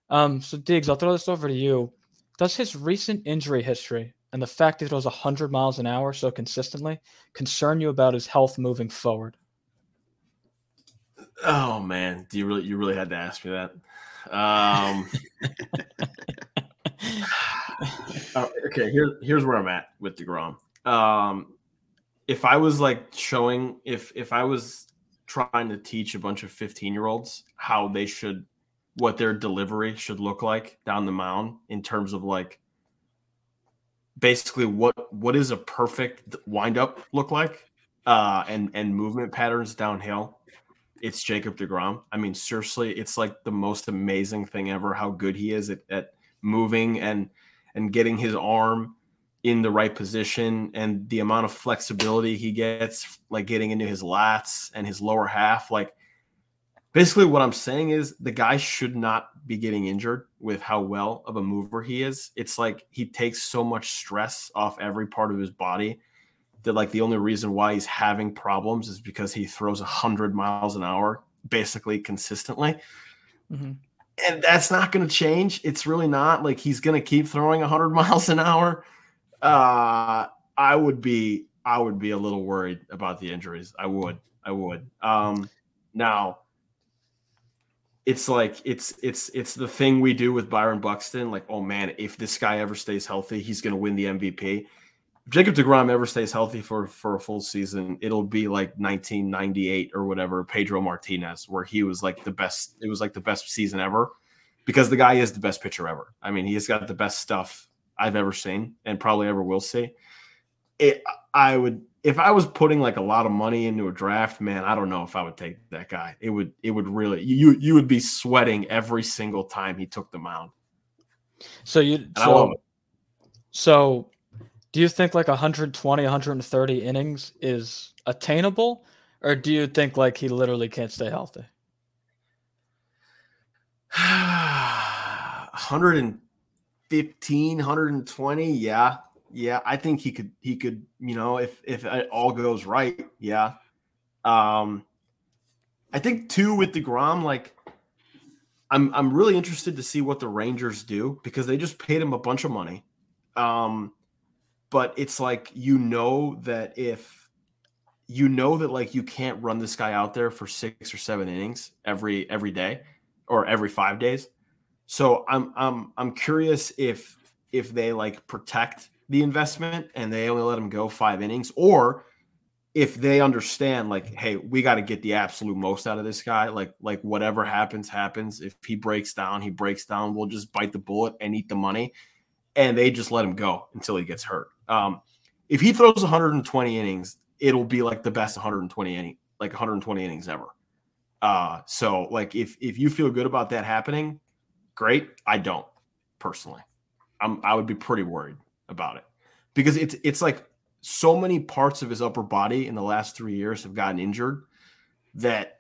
Um, so, Deegs, I'll throw this over to you. Does his recent injury history and the fact that he throws 100 miles an hour so consistently concern you about his health moving forward? Oh man, do you really you really had to ask me that? Um, oh, okay, here here's where I'm at with Degrom. Um, if I was like showing if if I was trying to teach a bunch of 15 year olds how they should what their delivery should look like down the mound in terms of like basically what what is a perfect windup look like uh and and movement patterns downhill it's Jacob DeGrom. I mean, seriously, it's like the most amazing thing ever how good he is at, at moving and and getting his arm in the right position and the amount of flexibility he gets, like getting into his lats and his lower half. Like, basically, what I'm saying is the guy should not be getting injured with how well of a mover he is. It's like he takes so much stress off every part of his body that like the only reason why he's having problems is because he throws 100 miles an hour basically consistently. Mm-hmm. And that's not going to change. It's really not like he's going to keep throwing 100 miles an hour. Uh, I would be I would be a little worried about the injuries. I would. I would. Um, now it's like it's it's it's the thing we do with Byron Buxton like oh man if this guy ever stays healthy he's going to win the MVP Jacob DeGrom ever stays healthy for for a full season, it'll be like 1998 or whatever, Pedro Martinez, where he was like the best. It was like the best season ever, because the guy is the best pitcher ever. I mean, he's got the best stuff I've ever seen and probably ever will see. It, I would if I was putting like a lot of money into a draft, man, I don't know if I would take that guy. It would it would really you you would be sweating every single time he took the mound. So you so, so do you think like 120, 130 innings is attainable, or do you think like he literally can't stay healthy? 115, 120, yeah. Yeah, I think he could he could, you know, if if it all goes right, yeah. Um I think two with deGrom, like I'm I'm really interested to see what the Rangers do because they just paid him a bunch of money. Um, but it's like you know that if you know that like you can't run this guy out there for six or seven innings every every day or every five days. So I'm I'm I'm curious if if they like protect the investment and they only let him go five innings, or if they understand like, hey, we got to get the absolute most out of this guy. Like like whatever happens, happens. If he breaks down, he breaks down. We'll just bite the bullet and eat the money. And they just let him go until he gets hurt. Um, if he throws 120 innings, it'll be like the best 120 inning, like 120 innings ever. Uh, so like if if you feel good about that happening, great. I don't personally. I'm I would be pretty worried about it because it's it's like so many parts of his upper body in the last three years have gotten injured that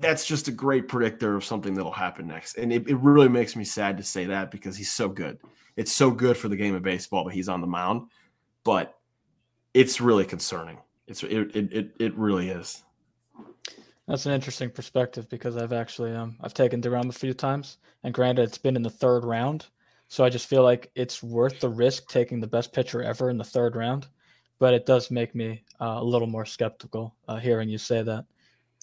that's just a great predictor of something that'll happen next. And it, it really makes me sad to say that because he's so good. It's so good for the game of baseball that he's on the mound, but it's really concerning. It's it it it, it really is. That's an interesting perspective because I've actually um I've taken Degrom a few times, and granted it's been in the third round, so I just feel like it's worth the risk taking the best pitcher ever in the third round. But it does make me uh, a little more skeptical uh, hearing you say that.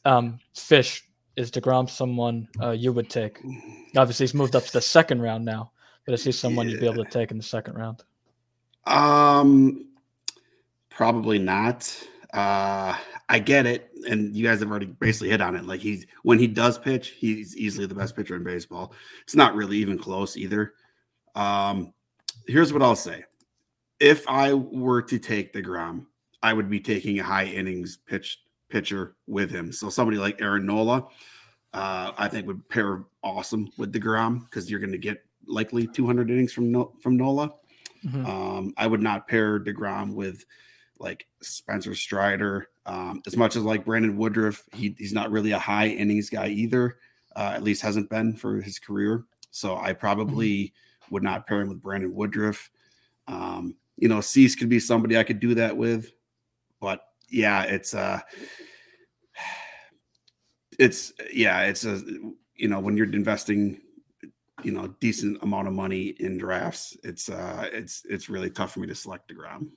Um, Fish, is DeGrom someone uh, you would take? Obviously, he's moved up to the second round now, but is he someone yeah. you'd be able to take in the second round? Um, probably not. Uh, I get it, and you guys have already basically hit on it. Like he's when he does pitch, he's easily the best pitcher in baseball. It's not really even close either. Um, here's what I'll say: if I were to take Degrom, I would be taking a high innings pitch pitcher with him. So somebody like Aaron Nola, uh, I think would pair awesome with Degrom because you're going to get likely 200 innings from from Nola. Mm-hmm. Um, I would not pair Degrom with like Spencer Strider. Um, as much as like Brandon Woodruff, he, he's not really a high innings guy either. Uh, at least hasn't been for his career. So I probably mm-hmm would not pair him with Brandon Woodruff. Um, you know, Cease could be somebody I could do that with, but yeah, it's uh it's yeah, it's a you know, when you're investing, you know, decent amount of money in drafts, it's uh it's it's really tough for me to select DeGrom.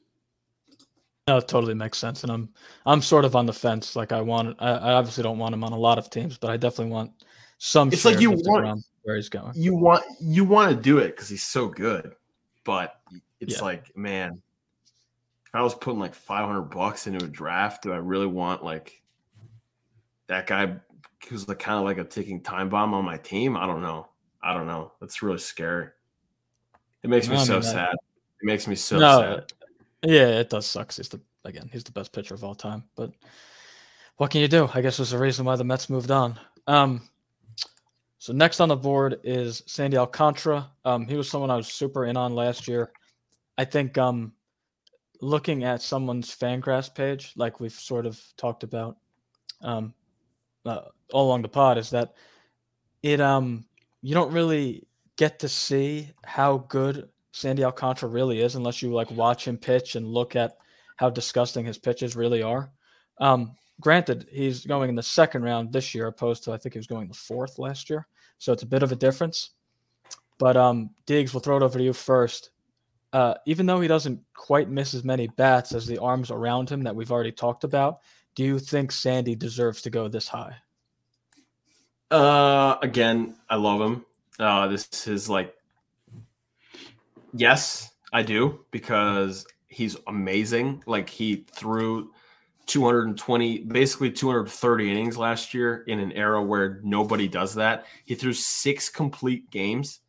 No, it totally makes sense, and I'm I'm sort of on the fence. Like I want, I, I obviously don't want him on a lot of teams, but I definitely want some. It's like you want where he's going. You want you want to do it because he's so good, but it's yeah. like, man, if I was putting like 500 bucks into a draft, do I really want like that guy who's like kind of like a ticking time bomb on my team? I don't know. I don't know. That's really scary. It makes me so sad. It makes me so no, sad. Yeah, it does suck. He's the again, he's the best pitcher of all time. But what can you do? I guess there's a reason why the Mets moved on. Um, so next on the board is Sandy Alcantara. Um, he was someone I was super in on last year. I think um, looking at someone's Fangraphs page, like we've sort of talked about um, uh, all along the pod, is that it um you don't really get to see how good Sandy Alcantara really is unless you like watch him pitch and look at how disgusting his pitches really are. Um, granted, he's going in the second round this year, opposed to I think he was going the fourth last year. So it's a bit of a difference. But um, Deegs, we'll throw it over to you first. Uh, even though he doesn't quite miss as many bats as the arms around him that we've already talked about, do you think Sandy deserves to go this high? Uh, again, I love him. Uh, this is like, yes, I do because he's amazing. Like he threw 220, basically 230 innings last year in an era where nobody does that. He threw six complete games.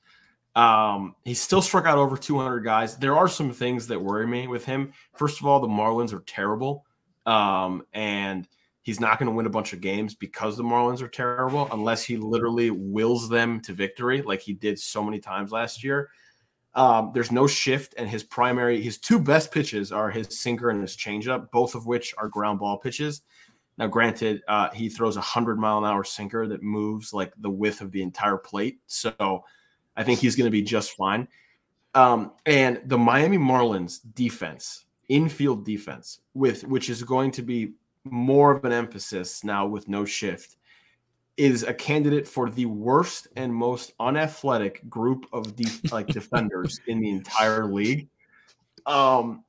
Um, he still struck out over 200 guys. There are some things that worry me with him. First of all, the Marlins are terrible. Um, and he's not going to win a bunch of games because the Marlins are terrible unless he literally wills them to victory like he did so many times last year. Um, there's no shift, and his primary, his two best pitches are his sinker and his changeup, both of which are ground ball pitches. Now, granted, uh, he throws a hundred mile an hour sinker that moves like the width of the entire plate, so I think he's going to be just fine. Um, and the Miami Marlins defense, infield defense, with which is going to be more of an emphasis now with no shift, is a candidate for the worst and most unathletic group of def- like defenders in the entire league. Um,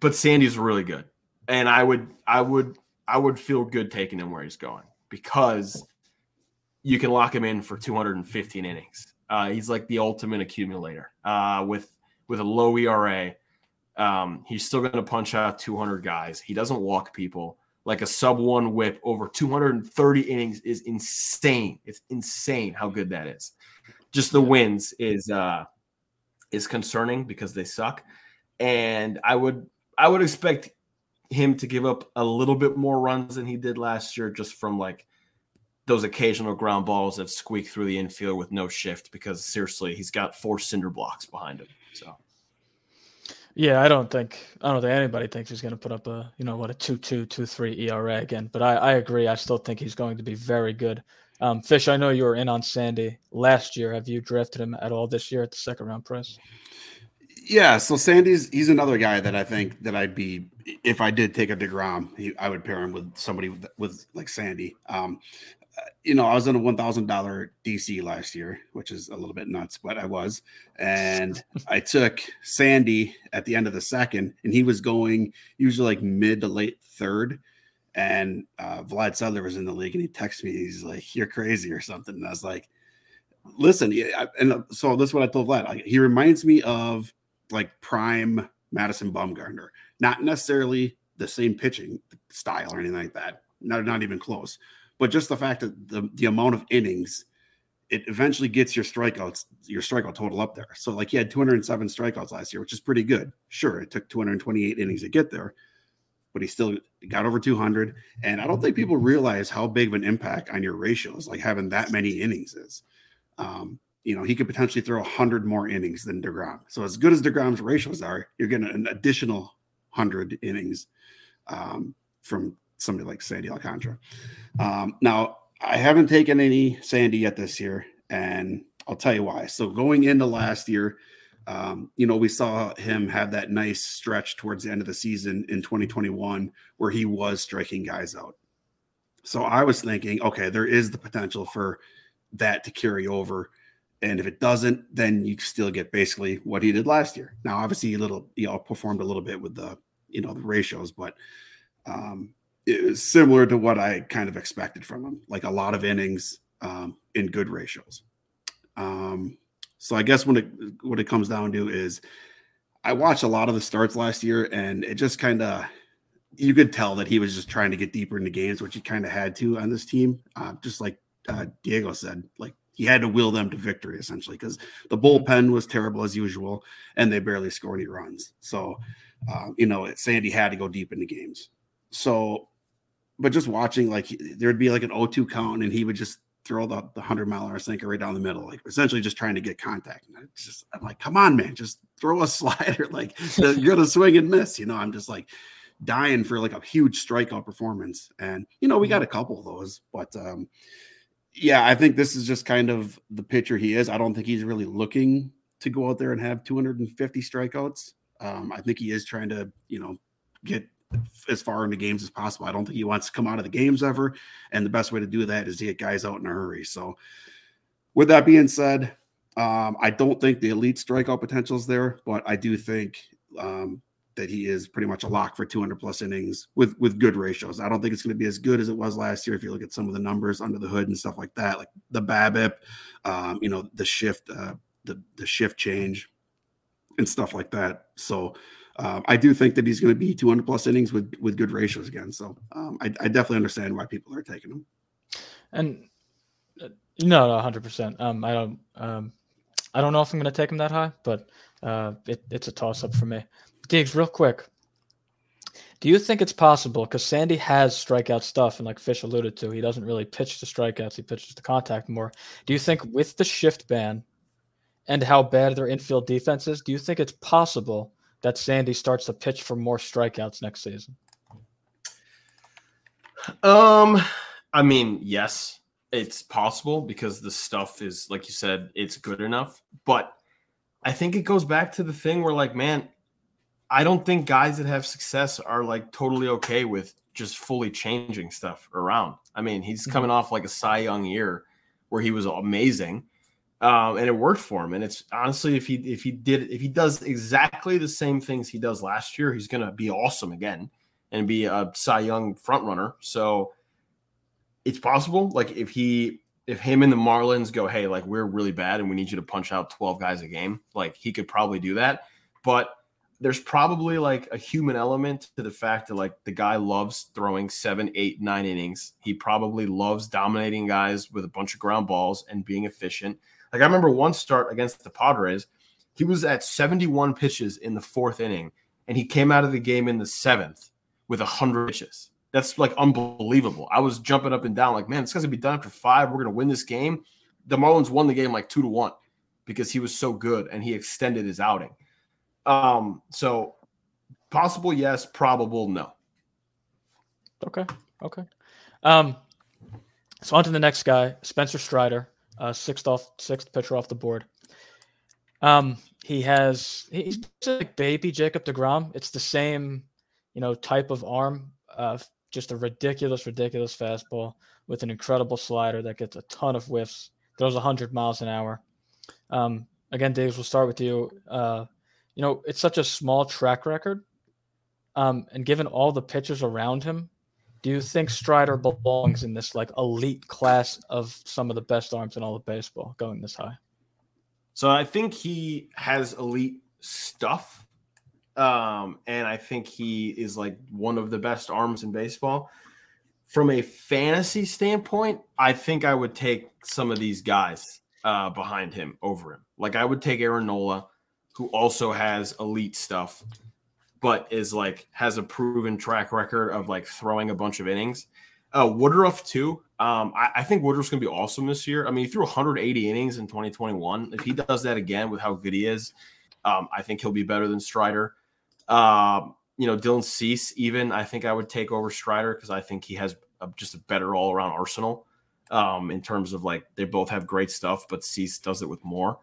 but Sandy's really good, and I would, I would, I would feel good taking him where he's going because you can lock him in for 215 innings. Uh, he's like the ultimate accumulator uh, with with a low ERA. Um, he's still going to punch out 200 guys. He doesn't walk people like a sub one whip over 230 innings is insane. It's insane how good that is. Just the wins is uh is concerning because they suck. And I would I would expect him to give up a little bit more runs than he did last year just from like those occasional ground balls that squeak through the infield with no shift because seriously, he's got four cinder blocks behind him. So yeah, I don't think I don't think anybody thinks he's going to put up a you know what a two two two three ERA again. But I, I agree. I still think he's going to be very good. Um, Fish, I know you were in on Sandy last year. Have you drafted him at all this year at the second round price? Yeah, so Sandy's he's another guy that I think that I'd be if I did take a Degrom, he, I would pair him with somebody with, with like Sandy. Um, you know, I was in a one thousand dollar DC last year, which is a little bit nuts, but I was, and I took Sandy at the end of the second, and he was going usually like mid to late third, and uh, Vlad Sedler was in the league, and he texted me, he's like, "You're crazy" or something, and I was like, "Listen," and uh, so this is what I told Vlad. He reminds me of like prime Madison Bumgarner, not necessarily the same pitching style or anything like that, not not even close but just the fact that the, the amount of innings it eventually gets your strikeouts, your strikeout total up there. So, like he had 207 strikeouts last year, which is pretty good. Sure, it took 228 innings to get there, but he still got over 200. And I don't think people realize how big of an impact on your ratios, like having that many innings is. Um, you know, he could potentially throw 100 more innings than DeGrom. So, as good as DeGrom's ratios are, you're getting an additional 100 innings um, from somebody like Sandy Alcantara. Um, now, I haven't taken any Sandy yet this year, and I'll tell you why. So, going into last year, um, you know, we saw him have that nice stretch towards the end of the season in 2021 where he was striking guys out. So, I was thinking, okay, there is the potential for that to carry over. And if it doesn't, then you still get basically what he did last year. Now, obviously, a little, you know, performed a little bit with the, you know, the ratios, but um, similar to what I kind of expected from him, like a lot of innings um, in good ratios. Um, so I guess when it what it comes down to is I watched a lot of the starts last year, and it just kind of you could tell that he was just trying to get deeper into games, which he kind of had to on this team. Uh, just like uh, Diego said, like he had to will them to victory essentially because the bullpen was terrible as usual, and they barely scored any runs. So, uh, you know, Sandy had to go deep into games. So but just watching, like there'd be like an 0-2 count, and he would just throw the, the hundred mile hour sinker right down the middle, like essentially just trying to get contact. And it's just I'm like, come on, man, just throw a slider. Like you're gonna swing and miss. You know, I'm just like dying for like a huge strikeout performance. And you know, we got a couple of those, but um yeah, I think this is just kind of the pitcher he is. I don't think he's really looking to go out there and have 250 strikeouts. Um, I think he is trying to, you know, get as far into games as possible. I don't think he wants to come out of the games ever. And the best way to do that is to get guys out in a hurry. So, with that being said, um, I don't think the elite strikeout potential is there, but I do think um, that he is pretty much a lock for 200 plus innings with with good ratios. I don't think it's going to be as good as it was last year if you look at some of the numbers under the hood and stuff like that, like the BABIP, um, you know, the shift, uh, the the shift change, and stuff like that. So uh, I do think that he's going to be 200 plus innings with with good ratios again. So um, I, I, definitely understand why people are taking him. And uh, no, no, 100. percent Um, I don't, um, I don't know if I'm going to take him that high, but uh, it, it's a toss up for me. Deegs, real quick. Do you think it's possible? Because Sandy has strikeout stuff, and like Fish alluded to, he doesn't really pitch to strikeouts; he pitches to contact more. Do you think with the shift ban and how bad their infield defense is, do you think it's possible that Sandy starts to pitch for more strikeouts next season? Um, I mean, yes, it's possible because the stuff is, like you said, it's good enough. But I think it goes back to the thing where, like, man, I don't think guys that have success are like totally okay with just fully changing stuff around. I mean, he's Mm-hmm. coming off like a Cy Young year where he was amazing, um, and it worked for him. And it's honestly, if he if he did if he does exactly the same things he does last year, he's gonna be awesome again and be a Cy Young front runner. So it's possible. Like if he if him and the Marlins go, hey, like we're really bad and we need you to punch out 12 guys a game, like he could probably do that. But there's probably like a human element to the fact that like the guy loves throwing seven, eight, nine innings. He probably loves dominating guys with a bunch of ground balls and being efficient. Like I remember one start against the Padres, he was at 71 pitches in the fourth inning, and he came out of the game in the seventh with 100 pitches. That's like unbelievable. I was jumping up and down, like, man, this guy's gonna be done after five. We're gonna win this game. The Marlins won the game like two to one because he was so good and he extended his outing. Um, so possible, yes, probable, no. Okay. Okay. Um, so on to the next guy, Spencer Strider, uh, sixth off, sixth pitcher off the board. Um, he has he's like baby Jacob Degrom. It's the same, you know, type of arm. Uh, just a ridiculous, ridiculous fastball with an incredible slider that gets a ton of whiffs. Throws 100 miles an hour. Um, again, Davis, we'll start with you. Uh, you know, it's such a small track record. Um, and given all the pitchers around him, do you think Strider belongs in this like elite class of some of the best arms in all of baseball going this high? So I think he has elite stuff. Um, and I think he is like one of the best arms in baseball. From a fantasy standpoint, I think I would take some of these guys uh, behind him over him. Like I would take Aaron Nola, who also has elite stuff, but is like has a proven track record of like throwing a bunch of innings. Uh, Woodruff too. Um, I, I think Woodruff's gonna be awesome this year. I mean, he threw 180 innings in 2021. If he does that again with how good he is, um, I think he'll be better than Strider. Um, you know, Dylan Cease, even I think I would take over Strider because I think he has a, just a better all around arsenal um, in terms of like they both have great stuff, but Cease does it with more.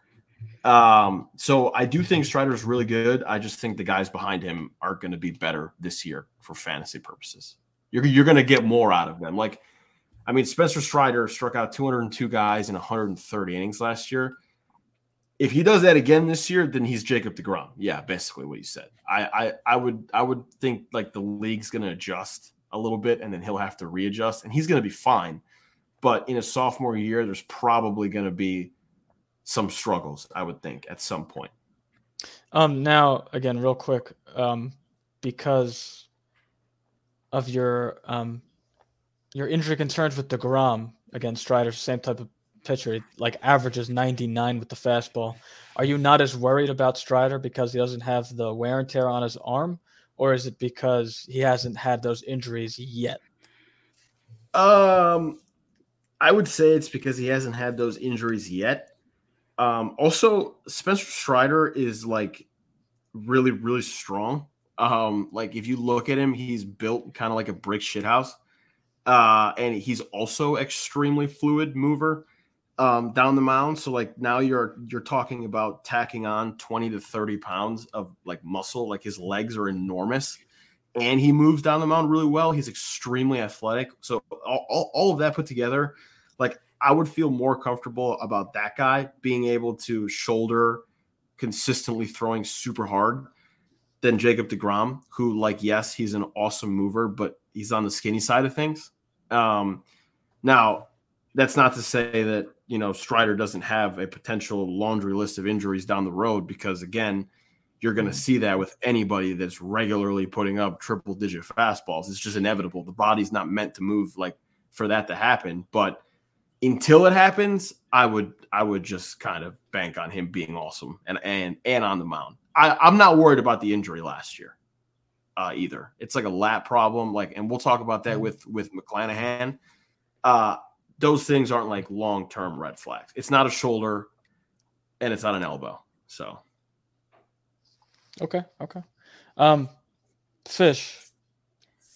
Um, so I do think Strider is really good. I just think the guys behind him are going to be better this year for fantasy purposes. You're you're going to get more out of them. Like, I mean, Spencer Strider struck out 202 guys in 130 innings last year. If he does that again this year, then he's Jacob Degrom. Yeah, basically what you said. I I, I would I would think like the league's going to adjust a little bit, and then he'll have to readjust, and he's going to be fine. But in a sophomore year, there's probably going to be some struggles, I would think, at some point. Um, now again, real quick, um, because of your um, your injury concerns with Degrom again, Strider's the same type of pitcher, like averages 99 with the fastball. Are you not as worried about Strider because he doesn't have the wear and tear on his arm, or is it because he hasn't had those injuries yet? Um, I would say it's because he hasn't had those injuries yet. Um, also, Spencer Strider is like really, really strong. Um, like if you look at him, he's built kind of like a brick shithouse. Uh, and he's also extremely fluid mover um, down the mound. So like now you're you're talking about tacking on 20 to 30 pounds of like muscle. Like his legs are enormous. And he moves down the mound really well. He's extremely athletic. So all, all, all of that put together, like I would feel more comfortable about that guy being able to shoulder consistently throwing super hard than Jacob DeGrom, who, like, yes, he's an awesome mover, but he's on the skinny side of things. Um, now, that's not to say that, you know, Strider doesn't have a potential laundry list of injuries down the road, because again, you're going to see that with anybody that's regularly putting up triple digit fastballs. It's just inevitable. The body's not meant to move like for that to happen. But until it happens, I would I would just kind of bank on him being awesome and and and on the mound. I, I'm not worried about the injury last year uh, either. It's like a lat problem, like, and we'll talk about that with with McClanahan. Uh, those things aren't like long term red flags. It's not a shoulder, and it's not an elbow. So Okay, okay. Um, Fish.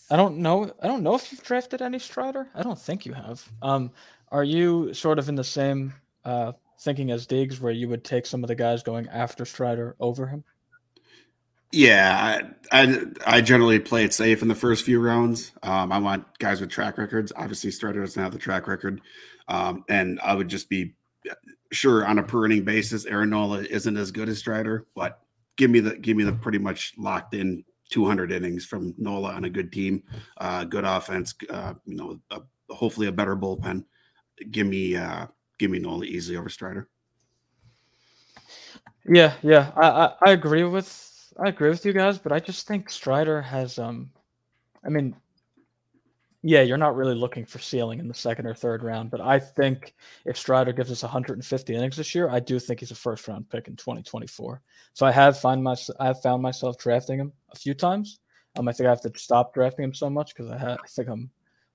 I don't know. I don't know if you've drafted any Strider. I don't think you have. Um, are you sort of in the same uh, thinking as Deegs, where you would take some of the guys going after Strider over him? Yeah, I, I, I generally play it safe in the first few rounds. Um, I want guys with track records. Obviously, Strider doesn't have the track record, um, and I would just be sure on a per inning basis, Aaron Nola isn't as good as Strider, but give me the give me the pretty much locked in 200 innings from Nola on a good team, uh, good offense, uh, you know, a, hopefully a better bullpen. Give me uh, give me Nola easily over Strider. Yeah, yeah, I, I, I agree with I agree with you guys, but I just think Strider has um, I mean, yeah, you're not really looking for ceiling in the second or third round, but I think if Strider gives us 150 innings this year, I do think he's a first round pick in 2024. So I have find my I have found myself drafting him a few times. Um, I think I have to stop drafting him so much because I, ha- I think I'm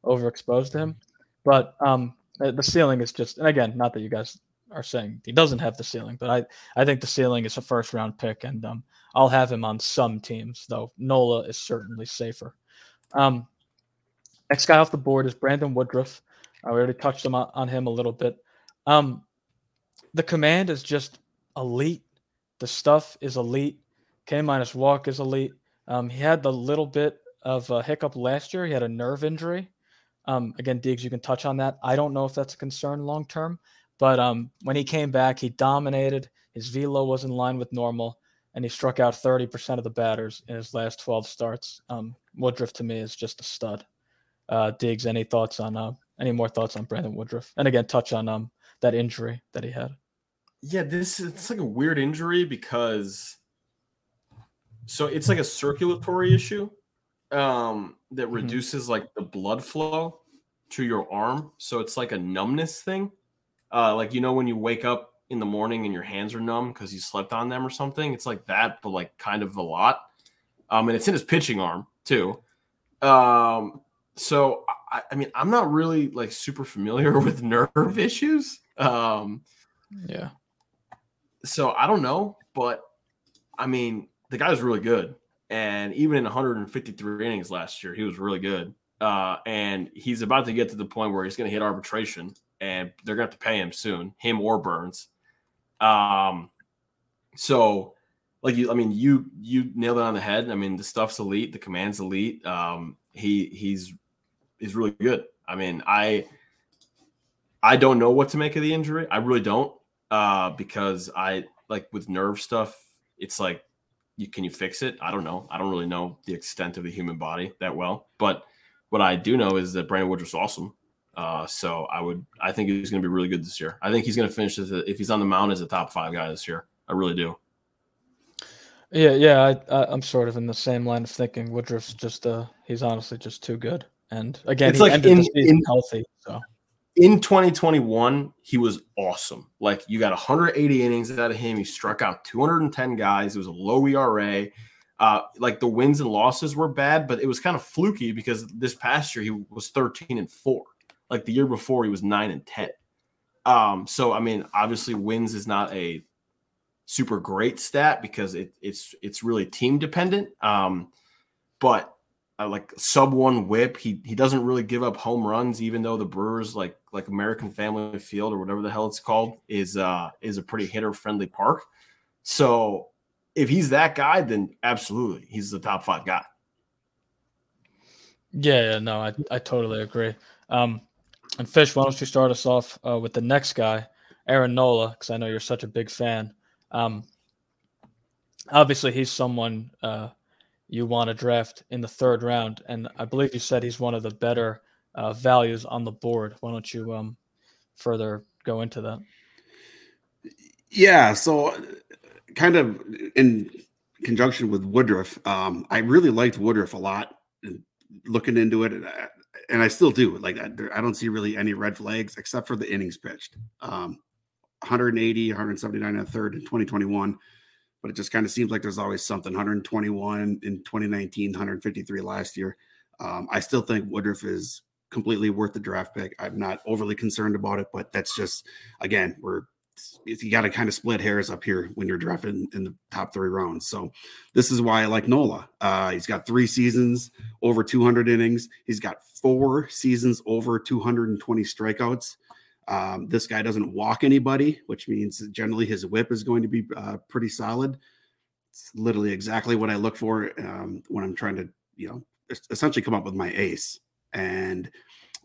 overexposed to him. But um, the ceiling is just, and again, not that you guys are saying he doesn't have the ceiling, but I I think the ceiling is a first round pick, and um, I'll have him on some teams though. Nola is certainly safer. Um, Next guy off the board is Brandon Woodruff. Uh, we already touched on, on him a little bit. Um, the command is just elite. The stuff is elite. K minus walk is elite. Um, he had the little bit of a hiccup last year. He had a nerve injury. Um, again, Deegs, you can touch on that. I don't know if that's a concern long term, but um, when he came back, he dominated. His velo was in line with normal, and he struck out 30% of the batters in his last 12 starts. Um, Woodruff to me is just a stud uh, Deegs, any thoughts on uh, any more thoughts on Brandon Woodruff? And again, touch on um that injury that he had. Yeah, this it's like a weird injury because so it's like a circulatory issue um that mm-hmm. reduces like the blood flow to your arm. So it's like a numbness thing. Uh like you know when you wake up in the morning and your hands are numb because you slept on them or something. It's like that, but like kind of a lot. Um, and it's in his pitching arm too. Um, so I, I, mean i'm not really like super familiar with nerve issues um yeah so i don't know but i mean the guy's really good and even in 153 innings last year he was really good uh and he's about to get to the point where he's going to hit arbitration and they're going to have to pay him soon him or Burnes. um so like you i mean you you nailed it on the head i mean the stuff's elite the command's elite um he he's is really good. I mean, I I don't know what to make of the injury. I really don't, uh, because I like with nerve stuff. It's like, you can you fix it? I don't know. I don't really know the extent of the human body that well, but what I do know is that Brandon Woodruff's awesome. Uh, so I would, I think he's going to be really good this year. I think he's going to finish as a, if he's on the mound as a top five guy this year. I really do. Yeah, yeah, I, am sort of in the same line of thinking. Woodruff's just, uh, he's honestly just too good. And again, it's like in, in, healthy. So in 2021, he was awesome. Like you got 180 innings out of him. He struck out 210 guys. It was a low ERA. Uh, like the wins and losses were bad, but it was kind of fluky because this past year he was 13 and four. Like the year before, he was nine and 10. Um, so I mean, obviously, wins is not a super great stat because it, it's it's really team dependent. Um, but uh, like sub one whip. He he doesn't really give up home runs, even though the Brewers like like American Family Field or whatever the hell it's called is uh is a pretty hitter friendly park. So if he's that guy, then absolutely he's the top five guy. Yeah, yeah no, I I totally agree. Um, and Fish, why don't you start us off uh, with the next guy, Aaron Nola, because I know you're such a big fan. Um, obviously he's someone uh you want to draft in the third round. And I believe you said he's one of the better uh, values on the board. Why don't you um, further go into that? Yeah. So, kind of in conjunction with Woodruff, um, I really liked Woodruff a lot. Looking into it, and I, and I still do. Like I, I, don't see really any red flags except for the innings pitched. Um, 180, 179 and a third in 2021 but it just kind of seems like there's always something 121 in 2019, 153 last year. Um, I still think Woodruff is completely worth the draft pick. I'm not overly concerned about it, but that's just again, we're you got to kind of split hairs up here when you're drafting in the top three rounds. So this is why I like Nola. Uh, he's got three seasons over 200 innings. He's got four seasons over 220 strikeouts. Um, this guy doesn't walk anybody, which means generally his whip is going to be uh, pretty solid. it's literally exactly what I look for um, when I'm trying to, you know, essentially come up with my ace. And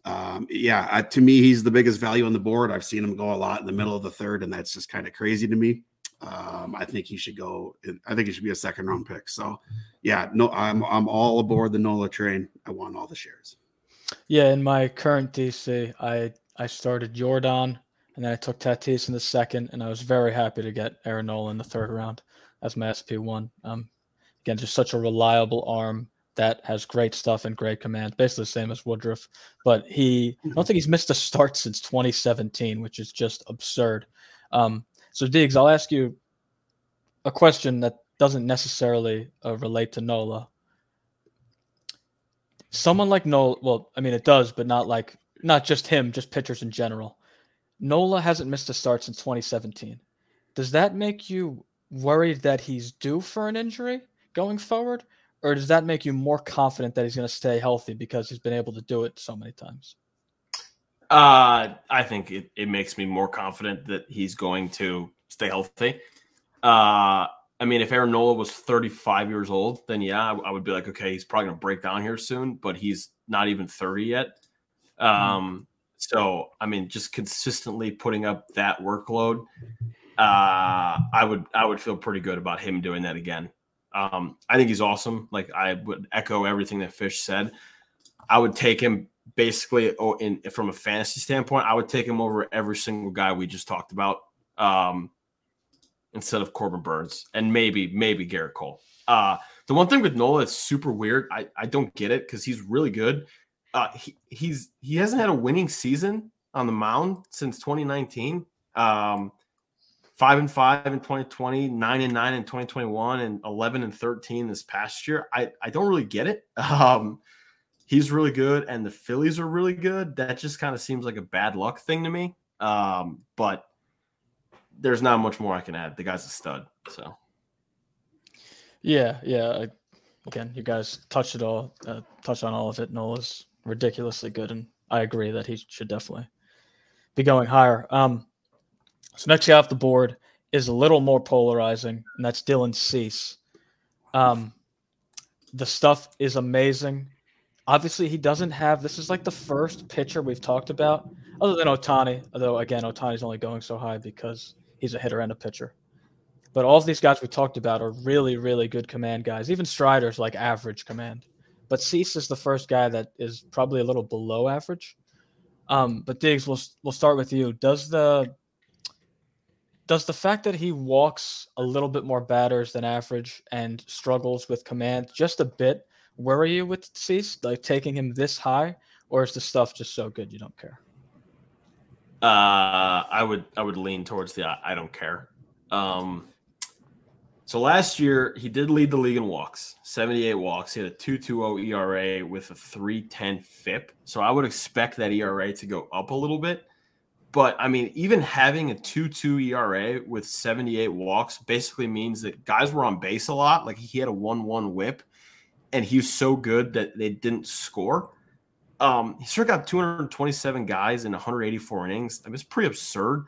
um, yeah, uh, to me, he's the biggest value on the board. I've seen him go a lot in the middle of the third, and that's just kind of crazy to me. Um, I think he should go. I think he should be a second round pick. So, yeah, no, I'm I'm all aboard the Nola train. I want all the shares. Yeah, in my current DC, I I started Yordan, and then I took Tatis in the second, and I was very happy to get Aaron Nola in the third round as my SP one. Um, again, just such a reliable arm that has great stuff and great command, basically the same as Woodruff. But he, I don't mm-hmm. think he's missed a start since 2017, which is just absurd. Um, so, Deegs, I'll ask you a question that doesn't necessarily uh, relate to Nola. Someone like Nola, well, I mean, it does, but not like, not just him, just pitchers in general. Nola hasn't missed a start since 2017. Does that make you worried that he's due for an injury going forward? or does that make you more confident that he's going to stay healthy because he's been able to do it so many times? Uh, I think it, it makes me more confident that he's going to stay healthy. Uh, I mean, if Aaron Nola was 35 years old, then yeah, I, I would be like, okay, he's probably going to break down here soon, but he's not even 30 yet. Um, mm-hmm. So, I mean, just consistently putting up that workload, uh, I would I would feel pretty good about him doing that again. Um, I think he's awesome. Like I would echo everything that Fish said. I would take him basically oh, in from a fantasy standpoint. I would take him over every single guy we just talked about um, instead of Corbin Burnes and maybe maybe Gerrit Cole. Uh, the one thing with Nola that's super weird. I, I don't get it because he's really good. Uh, he, he's he hasn't had a winning season on the mound since 2019. Um, five and five in 2020, nine and nine in 2021, and 11 and 13 this past year. I, I don't really get it. Um, he's really good, and the Phillies are really good. That just kind of seems like a bad luck thing to me. Um, but there's not much more I can add. The guy's a stud. So, yeah, yeah. I, again, you guys touched it all, uh, touched on all of it. Nola's ridiculously good, and I agree that he should definitely be going higher. Um, so next guy off the board is a little more polarizing, and that's Dylan Cease. Um, the stuff is amazing. Obviously, he doesn't have. This is like the first pitcher we've talked about, other than Ohtani. Although again, Ohtani's only going so high because he's a hitter and a pitcher. But all of these guys we talked about are really, really good command guys. Even Strider's like average command. But Cease is the first guy that is probably a little below average. Um, but Deegs, we'll we'll start with you. Does the does the fact that he walks a little bit more batters than average and struggles with command just a bit worry you with Cease, like taking him this high, or is the stuff just so good you don't care? Uh, I would I would lean towards the I don't care. Um, so last year he did lead the league in walks, 78 walks. He had a 2.20 ERA with a 3.10 FIP. So I would expect that ERA to go up a little bit. But I mean, even having a 2 2 ERA with 78 walks basically means that guys were on base a lot. Like he had a 1 1 whip, and he was so good that they didn't score. Um, he struck out 227 guys in 184 innings. I mean, it's pretty absurd.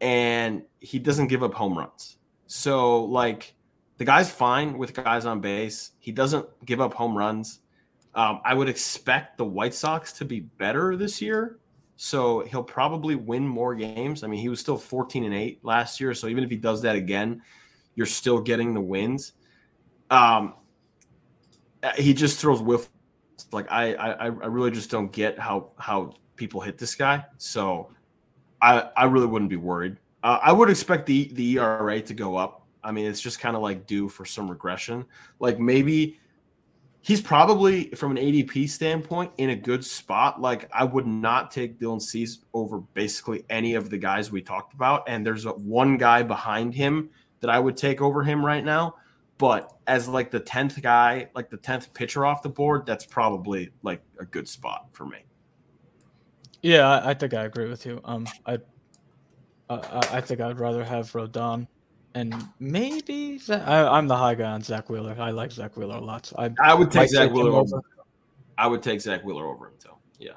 And he doesn't give up home runs. So, like, the guy's fine with guys on base. He doesn't give up home runs. Um, I would expect the White Sox to be better this year so he'll probably win more games. I mean, he was still 14 and 8 last year. So even if he does that again, you're still getting the wins. Um, he just throws whiff. Like I, I, I really just don't get how how people hit this guy. So I, I really wouldn't be worried. Uh, I would expect the the ERA to go up. I mean, it's just kind of like due for some regression. Like maybe he's probably from an ADP standpoint in a good spot. Like I would not take Dylan Cease over basically any of the guys we talked about, and there's a, one guy behind him that I would take over him right now. But as like the tenth guy, like the tenth pitcher off the board, that's probably like a good spot for me. Yeah, I, I think I agree with you. Um, I, I think I'd rather have Rodon and maybe I, am the high guy on Zack Wheeler. I like Zack Wheeler a lot. So I, I would take Zack Wheeler over. I would take Zack Wheeler over him too. Yeah.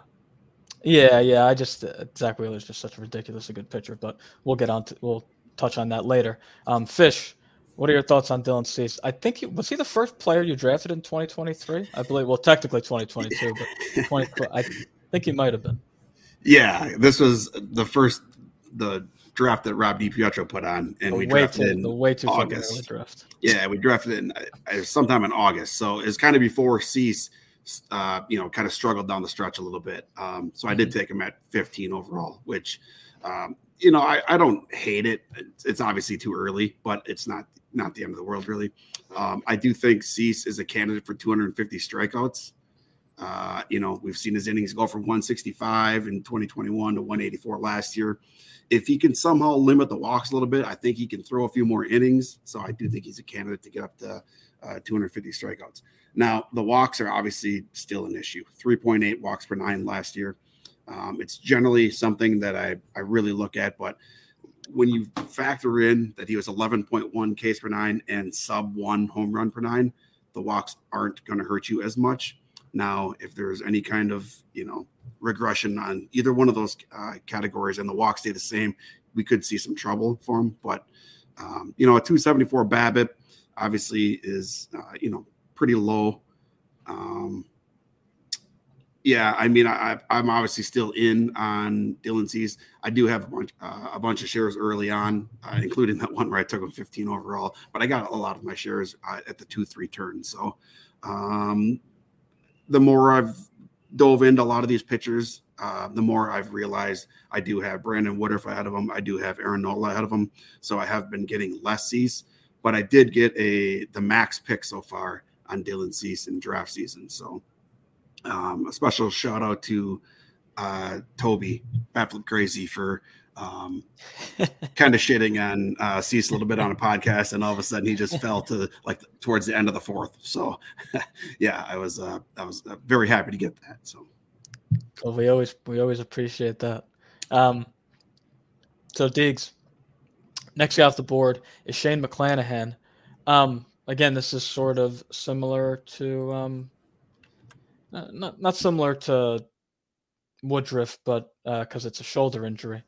Yeah, yeah. I just uh, Zack Wheeler is just such a ridiculously good pitcher, but we'll get on to we'll touch on that later. Um, Fish, What are your thoughts on Dylan Cease? I think he was he the first player you drafted in 2023. I believe. Well, technically 2022, but 20. I think he might have been. Yeah, this was the first the draft that Rob DiPietro put on, and the we drafted too, in the way too August. draft. Yeah, we drafted in, uh, sometime in August, so it's kind of before Cease, uh, you know, kind of struggled down the stretch a little bit. Um, so I did take him at 15 overall, which, um, you know, I, I don't hate it. It's, it's obviously too early, but it's not not the end of the world, really. Um, I do think Cease is a candidate for 250 strikeouts. Uh, you know, we've seen his innings go from 165 in 2021 to 184 last year. If he can somehow limit the walks a little bit, I think he can throw a few more innings. So I do think he's a candidate to get up to uh, 250 strikeouts. Now, the walks are obviously still an issue 3.8 walks per nine last year. Um, it's generally something that I, I really look at, but when you factor in that he was 11.1 Ks per nine and sub one home run per nine, the walks aren't going to hurt you as much. Now, if there's any kind of you know regression on either one of those uh, categories and the walks stay the same, we could see some trouble for him. But um, you know, a 274 BABIP obviously is uh, you know pretty low. Um, yeah, I mean, I, I'm obviously still in on Dylan Cease. I do have a bunch, uh, a bunch of shares early on, uh, including that one where I took him 15 overall. But I got a lot of my shares uh, at the two three turn. So um, the more I've dove into a lot of these pitchers, uh, the more I've realized I do have Brandon Woodruff ahead of him. I do have Aaron Nola ahead of him. So I have been getting less Cease, but I did get a the max pick so far on Dylan Cease in draft season. So um, a special shout out to uh, Toby Batflip Crazy for um, kind of shitting on uh, Cease a little bit on a podcast, and all of a sudden he just fell to like towards the end of the fourth. So, yeah, I was uh, I was uh, very happy to get that. So, Well, we always we always appreciate that. Um, so Deegs, next guy off the board is Shane McClanahan. Um, again, this is sort of similar to um, uh, not not similar to Woodruff, but because it's a shoulder injury.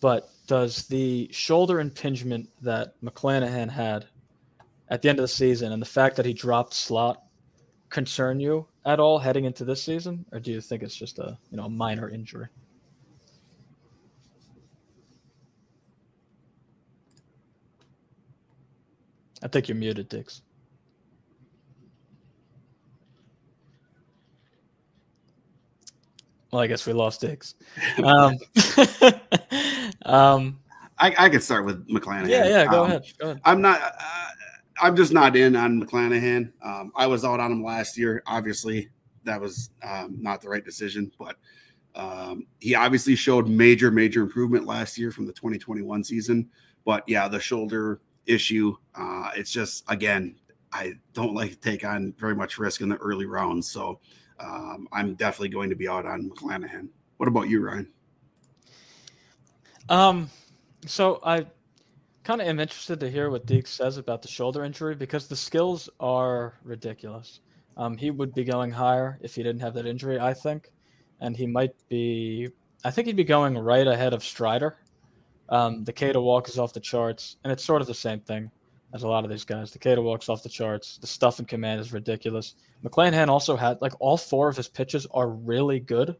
But does the shoulder impingement that McClanahan had at the end of the season and the fact that he dropped slot concern you at all heading into this season, or do you think it's just a you know a minor injury? I think you're muted, Deegs. Well, I guess we lost Deegs. Um, um, I, I could start with McClanahan. yeah, yeah. Go Um, ahead. Go ahead. I'm not. Uh, I'm just not in on McClanahan. Um, I was out on him last year. Obviously, that was um, not the right decision, but um, he obviously showed major, major improvement last year from the 2021 season. But yeah, the shoulder issue. Uh, it's just again, I don't like to take on very much risk in the early rounds, so um, I'm definitely going to be out on McClanahan. What about you, Ryan? Um, so I kind of am interested to hear what Deegs says about the shoulder injury because the skills are ridiculous. Um, he would be going higher if he didn't have that injury, I think, and he might be. I think he'd be going right ahead of Strider. Um, the K to walk is off the charts, and it's sort of the same thing as a lot of these guys. The K to walk's off the charts. The stuff in command is ridiculous. McClanahan also had like all four of his pitches are really good.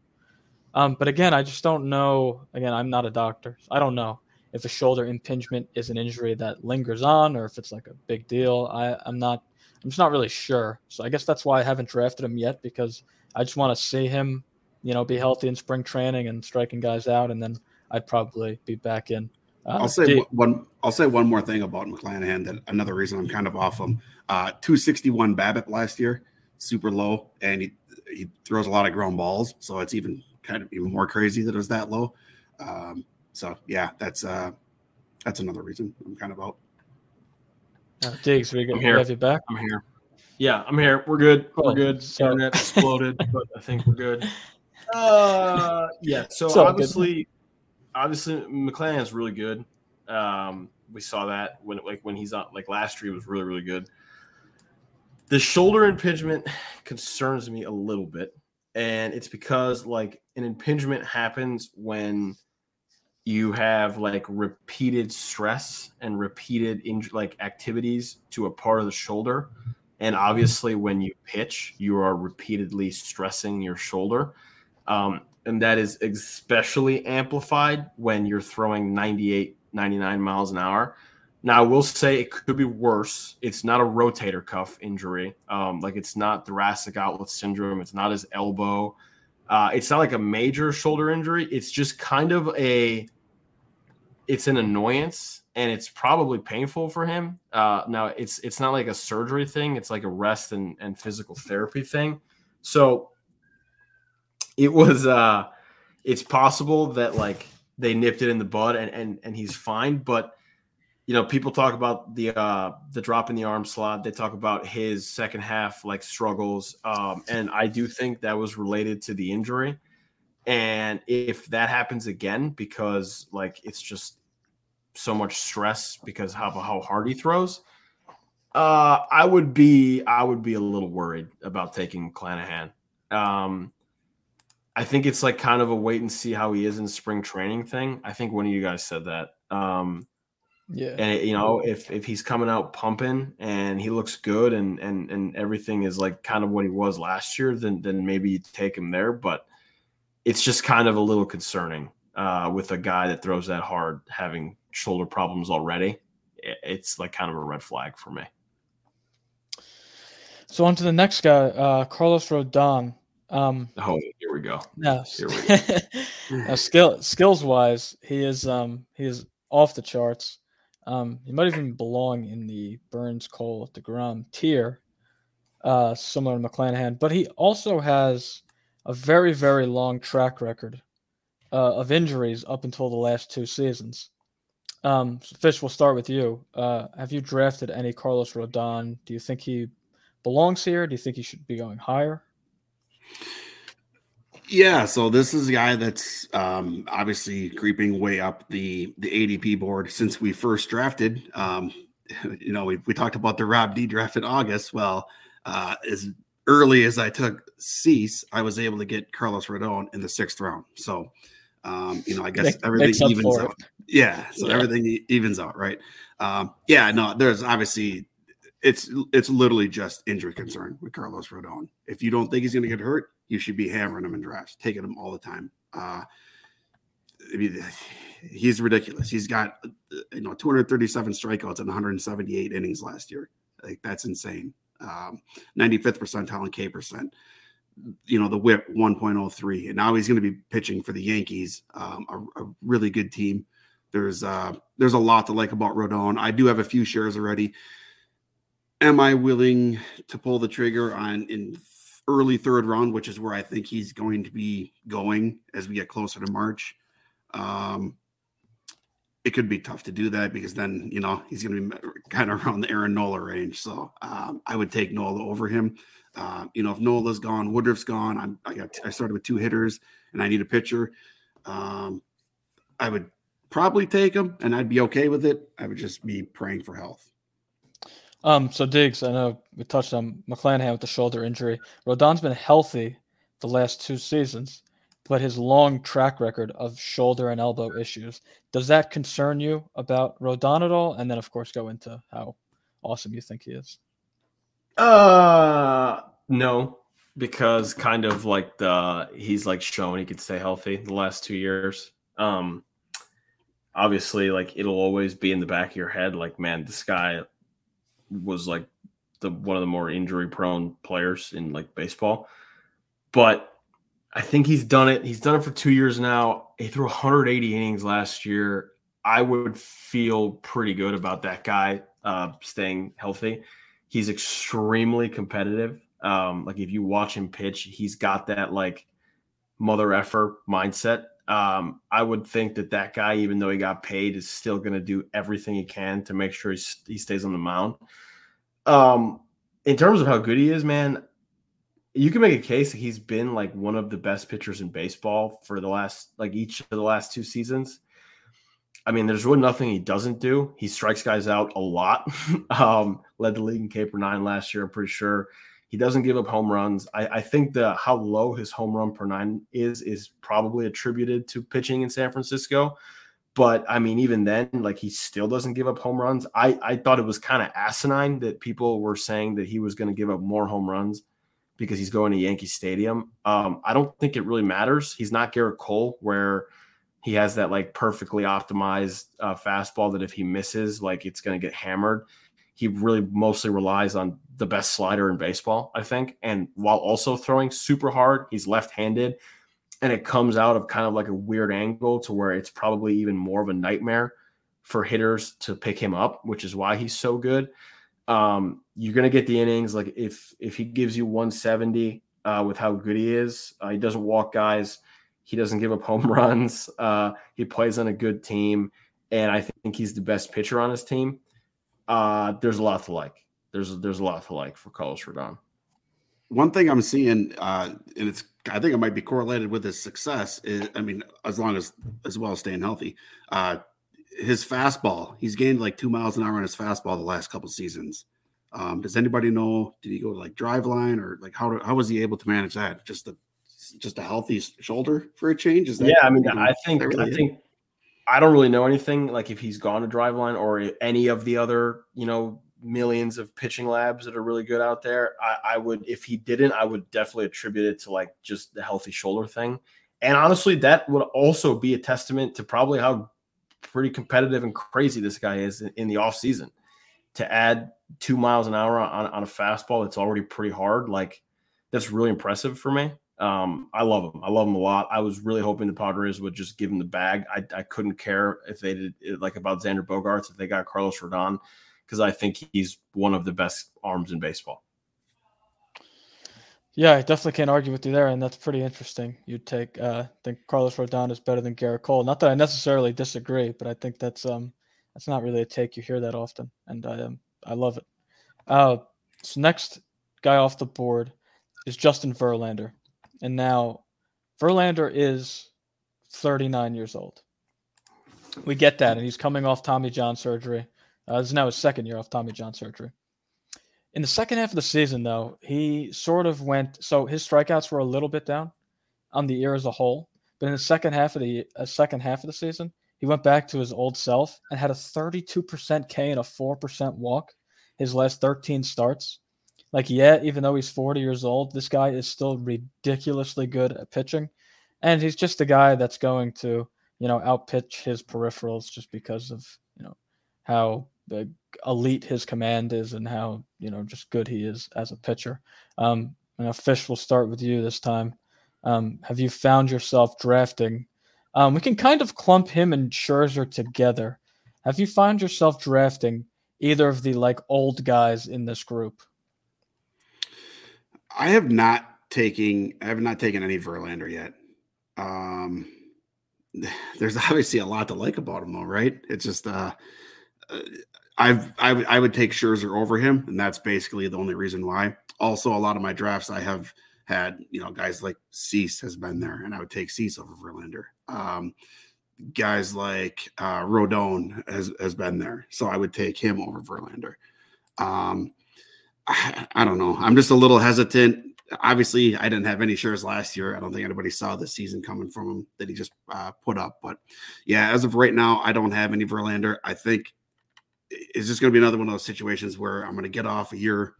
Um, but again, I just don't know. Again, I'm not a doctor. So I don't know if a shoulder impingement is an injury that lingers on or if it's like a big deal. I, I'm not. I'm just not really sure. So I guess that's why I haven't drafted him yet because I just want to see him, you know, be healthy in spring training and striking guys out, and then I'd probably be back in. Uh, I'll say one. I'll say one more thing about McClanahan. That another reason I'm kind of off him. Uh, 261 BABIP last year, super low, and he he throws a lot of ground balls, so it's even kind of even more crazy that it was that low. Um, so yeah, that's uh, that's another reason I'm kind of out. uh, Deegs, we, I'm here. have you back. I'm here. Yeah, I'm here. We're good. Cool. We're good. So- Internet exploded, but I think we're good. Uh, yeah. So It's all good. obviously, obviously, McClanahan is really good. Um, we saw that when like when he's on like last year he was really really good. The shoulder impingement concerns me a little bit, and it's because like an impingement happens when you have like repeated stress and repeated like activities to a part of the shoulder. And obviously when you pitch you are repeatedly stressing your shoulder. Um, and that is especially amplified when you're throwing 98 99 miles an hour now i will say it could be worse it's not a rotator cuff injury um, like it's not thoracic outlet syndrome it's not his elbow uh, it's not like a major shoulder injury it's just kind of a it's an annoyance and it's probably painful for him. Uh, now it's it's not like a surgery thing; it's like a rest and, and physical therapy thing. So it was uh, it's possible that like they nipped it in the bud and and and he's fine. But you know, people talk about the uh, the drop in the arm slot. They talk about his second half like struggles, um, and I do think that was related to the injury. And if that happens again, because like it's just so much stress because how how hard he throws, uh, I would be I would be a little worried about taking Clanahan. Um, I think it's like kind of a wait and see how he is in spring training thing. I think one of you guys said that. Um, Yeah. and you know if if he's coming out pumping and he looks good and and and everything is like kind of what he was last year, then then maybe you take him there. But it's just kind of a little concerning uh, with a guy that throws that hard having shoulder problems already. It's like kind of a red flag for me. So on to the next guy, uh, Carlos Rodon. Um, Oh, here we go. now, Here now skill skills wise, he is um he is off the charts. Um, he might even belong in the Burnes Cole deGrom tier, uh, similar to McClanahan. But he also has a very very long track record uh, of injuries up until the last two seasons. Um, Fish, we'll start with you. Uh, have you drafted any Carlos Rodon? Do you think he belongs here? Do you think he should be going higher? Yeah, so this is a guy that's um, obviously creeping way up the the ADP board since we first drafted. Um, you know, we, we talked about the Rob D draft in August. Well, uh, as early as I took Cease, I was able to get Carlos Rodon in the sixth round. So, um, you know, I guess everything evens out. Yeah, so Yeah. everything evens out, right? Um, yeah, no, there's obviously it's it's literally just injury concern with Carlos Rodon. If you don't think he's going to get hurt, you should be hammering him in drafts, taking him all the time. Uh, I mean, he's ridiculous. He's got you know 237 strikeouts and 178 innings last year. Like that's insane. Um, 95th percentile in K percent. You know the WHIP 1.03, and now he's going to be pitching for the Yankees, um, a, a really good team. There's uh, there's a lot to like about Rodon. I do have a few shares already am I willing to pull the trigger on in early third round, which is where I think he's going to be going as we get closer to March? Um, it could be tough to do that because then you know he's going to be kind of around the Aaron Nola range. So um, I would take Nola over him. Uh, you know, if Nola's gone, Woodruff's gone. I'm, I got I started with two hitters and I need a pitcher. Um, I would probably take him and I'd be okay with it. I would just be praying for health. Um, so Deegs, I know we touched on McClanahan with the shoulder injury. Rodon's been healthy the last two seasons, but his long track record of shoulder and elbow issues. Does that concern you about Rodon at all? And then, of course, go into how awesome you think he is. Uh, no, because kind of like the he's like shown he could stay healthy the last two years. Um, obviously, like it'll always be in the back of your head, like man, this guy was like the one of the more injury prone players in like baseball. But I think he's done it. He's done it for two years now. He threw 180 innings last year. I would feel pretty good about that guy uh, staying healthy. He's extremely competitive. Um, like if you watch him pitch, he's got that like mother effer mindset. Um, I would think that that guy, even though he got paid, is still going to do everything he can to make sure he stays on the mound. Um, in terms of how good he is, man, you can make a case that he's been like one of the best pitchers in baseball for the last like each of the last two seasons. I mean, there's really nothing he doesn't do. He strikes guys out a lot. um, led the league in K per nine last year, I'm pretty sure. He doesn't give up home runs. I, I think the how low his home run per nine is is probably attributed to pitching in San Francisco. But I mean, even then, like he still doesn't give up home runs. I, I thought it was kind of asinine that people were saying that he was going to give up more home runs because he's going to Yankee Stadium. Um, I don't think it really matters. He's not Gerrit Cole, where he has that like perfectly optimized uh, fastball that if he misses, like it's going to get hammered. He really mostly relies on the best slider in baseball, I think. And while also throwing super hard, he's left handed and it comes out of kind of like a weird angle to where it's probably even more of a nightmare for hitters to pick him up, which is why he's so good. Um, you're gonna get the innings like if if he gives you 170 uh, with how good he is, uh, he doesn't walk guys, he doesn't give up home runs, uh, he plays on a good team, and I think he's the best pitcher on his team. Uh, there's a lot to like. There's there's a lot to like for Carlos Rodon. One thing I'm seeing, uh, and it's I think it might be correlated with his success. Is, I mean, as long as as well as staying healthy, uh, his fastball. He's gained like two miles an hour on his fastball the last couple seasons. Um, does anybody know? Did he go to like Driveline or like how how was he able to manage that? Just a just a healthy shoulder for a change? Is that? Yeah, I mean, I think really I think I don't really know anything like if he's gone to Driveline or any of the other you know millions of pitching labs that are really good out there. I, I, would, if he didn't, I would definitely attribute it to like just the healthy shoulder thing. And honestly, that would also be a testament to probably how pretty competitive and crazy this guy is in, in the off season. To add two miles an hour on, on a fastball that's already pretty hard, like that's really impressive for me. Um, I love him. I love him a lot. I was really hoping the Padres would just give him the bag. I, I couldn't care if they did like about Xander Bogaerts if they got Carlos Rodon because I think he's one of the best arms in baseball. Yeah, I definitely can't argue with you there, and that's pretty interesting. You take uh think Carlos Rodon is better than Gerrit Cole. Not that I necessarily disagree, but I think that's um that's not really a take you hear that often, and I um I love it. Uh, so next guy off the board is Justin Verlander, and now Verlander is 39 years old. We get that, and he's coming off Tommy John surgery. Uh, this is now his second year off Tommy John surgery. In the second half of the season, though, he sort of went. So his strikeouts were a little bit down on the year as a whole, but in the second half of the uh, second half of the season, he went back to his old self and had a 32% K and a 4% walk his last 13 starts. Like, yeah, even though he's 40 years old, this guy is still ridiculously good at pitching. And he's just a guy that's going to, you know, outpitch his peripherals just because of, you know, how elite his command is and how you know just good he is as a pitcher. Um, and Fish will start with you this time. Um, have you found yourself drafting? Um, we can kind of clump him and Scherzer together. Have you found yourself drafting either of the like old guys in this group? I have not taking I have not taken any Verlander yet. Um, there's obviously a lot to like about him, though, right? It's just uh, I've I, w- I would take Scherzer over him, and that's basically the only reason why. Also, a lot of my drafts I have had, you know, guys like Cease has been there, and I would take Cease over Verlander. Um, guys like uh, Rodon has has been there, so I would take him over Verlander. Um, I, I don't know. I'm just a little hesitant. Obviously, I didn't have any shares last year. I don't think anybody saw the season coming from him that he just uh, put up. But yeah, as of right now, I don't have any Verlander. I think is this going to be another one of those situations where I'm going to get off a year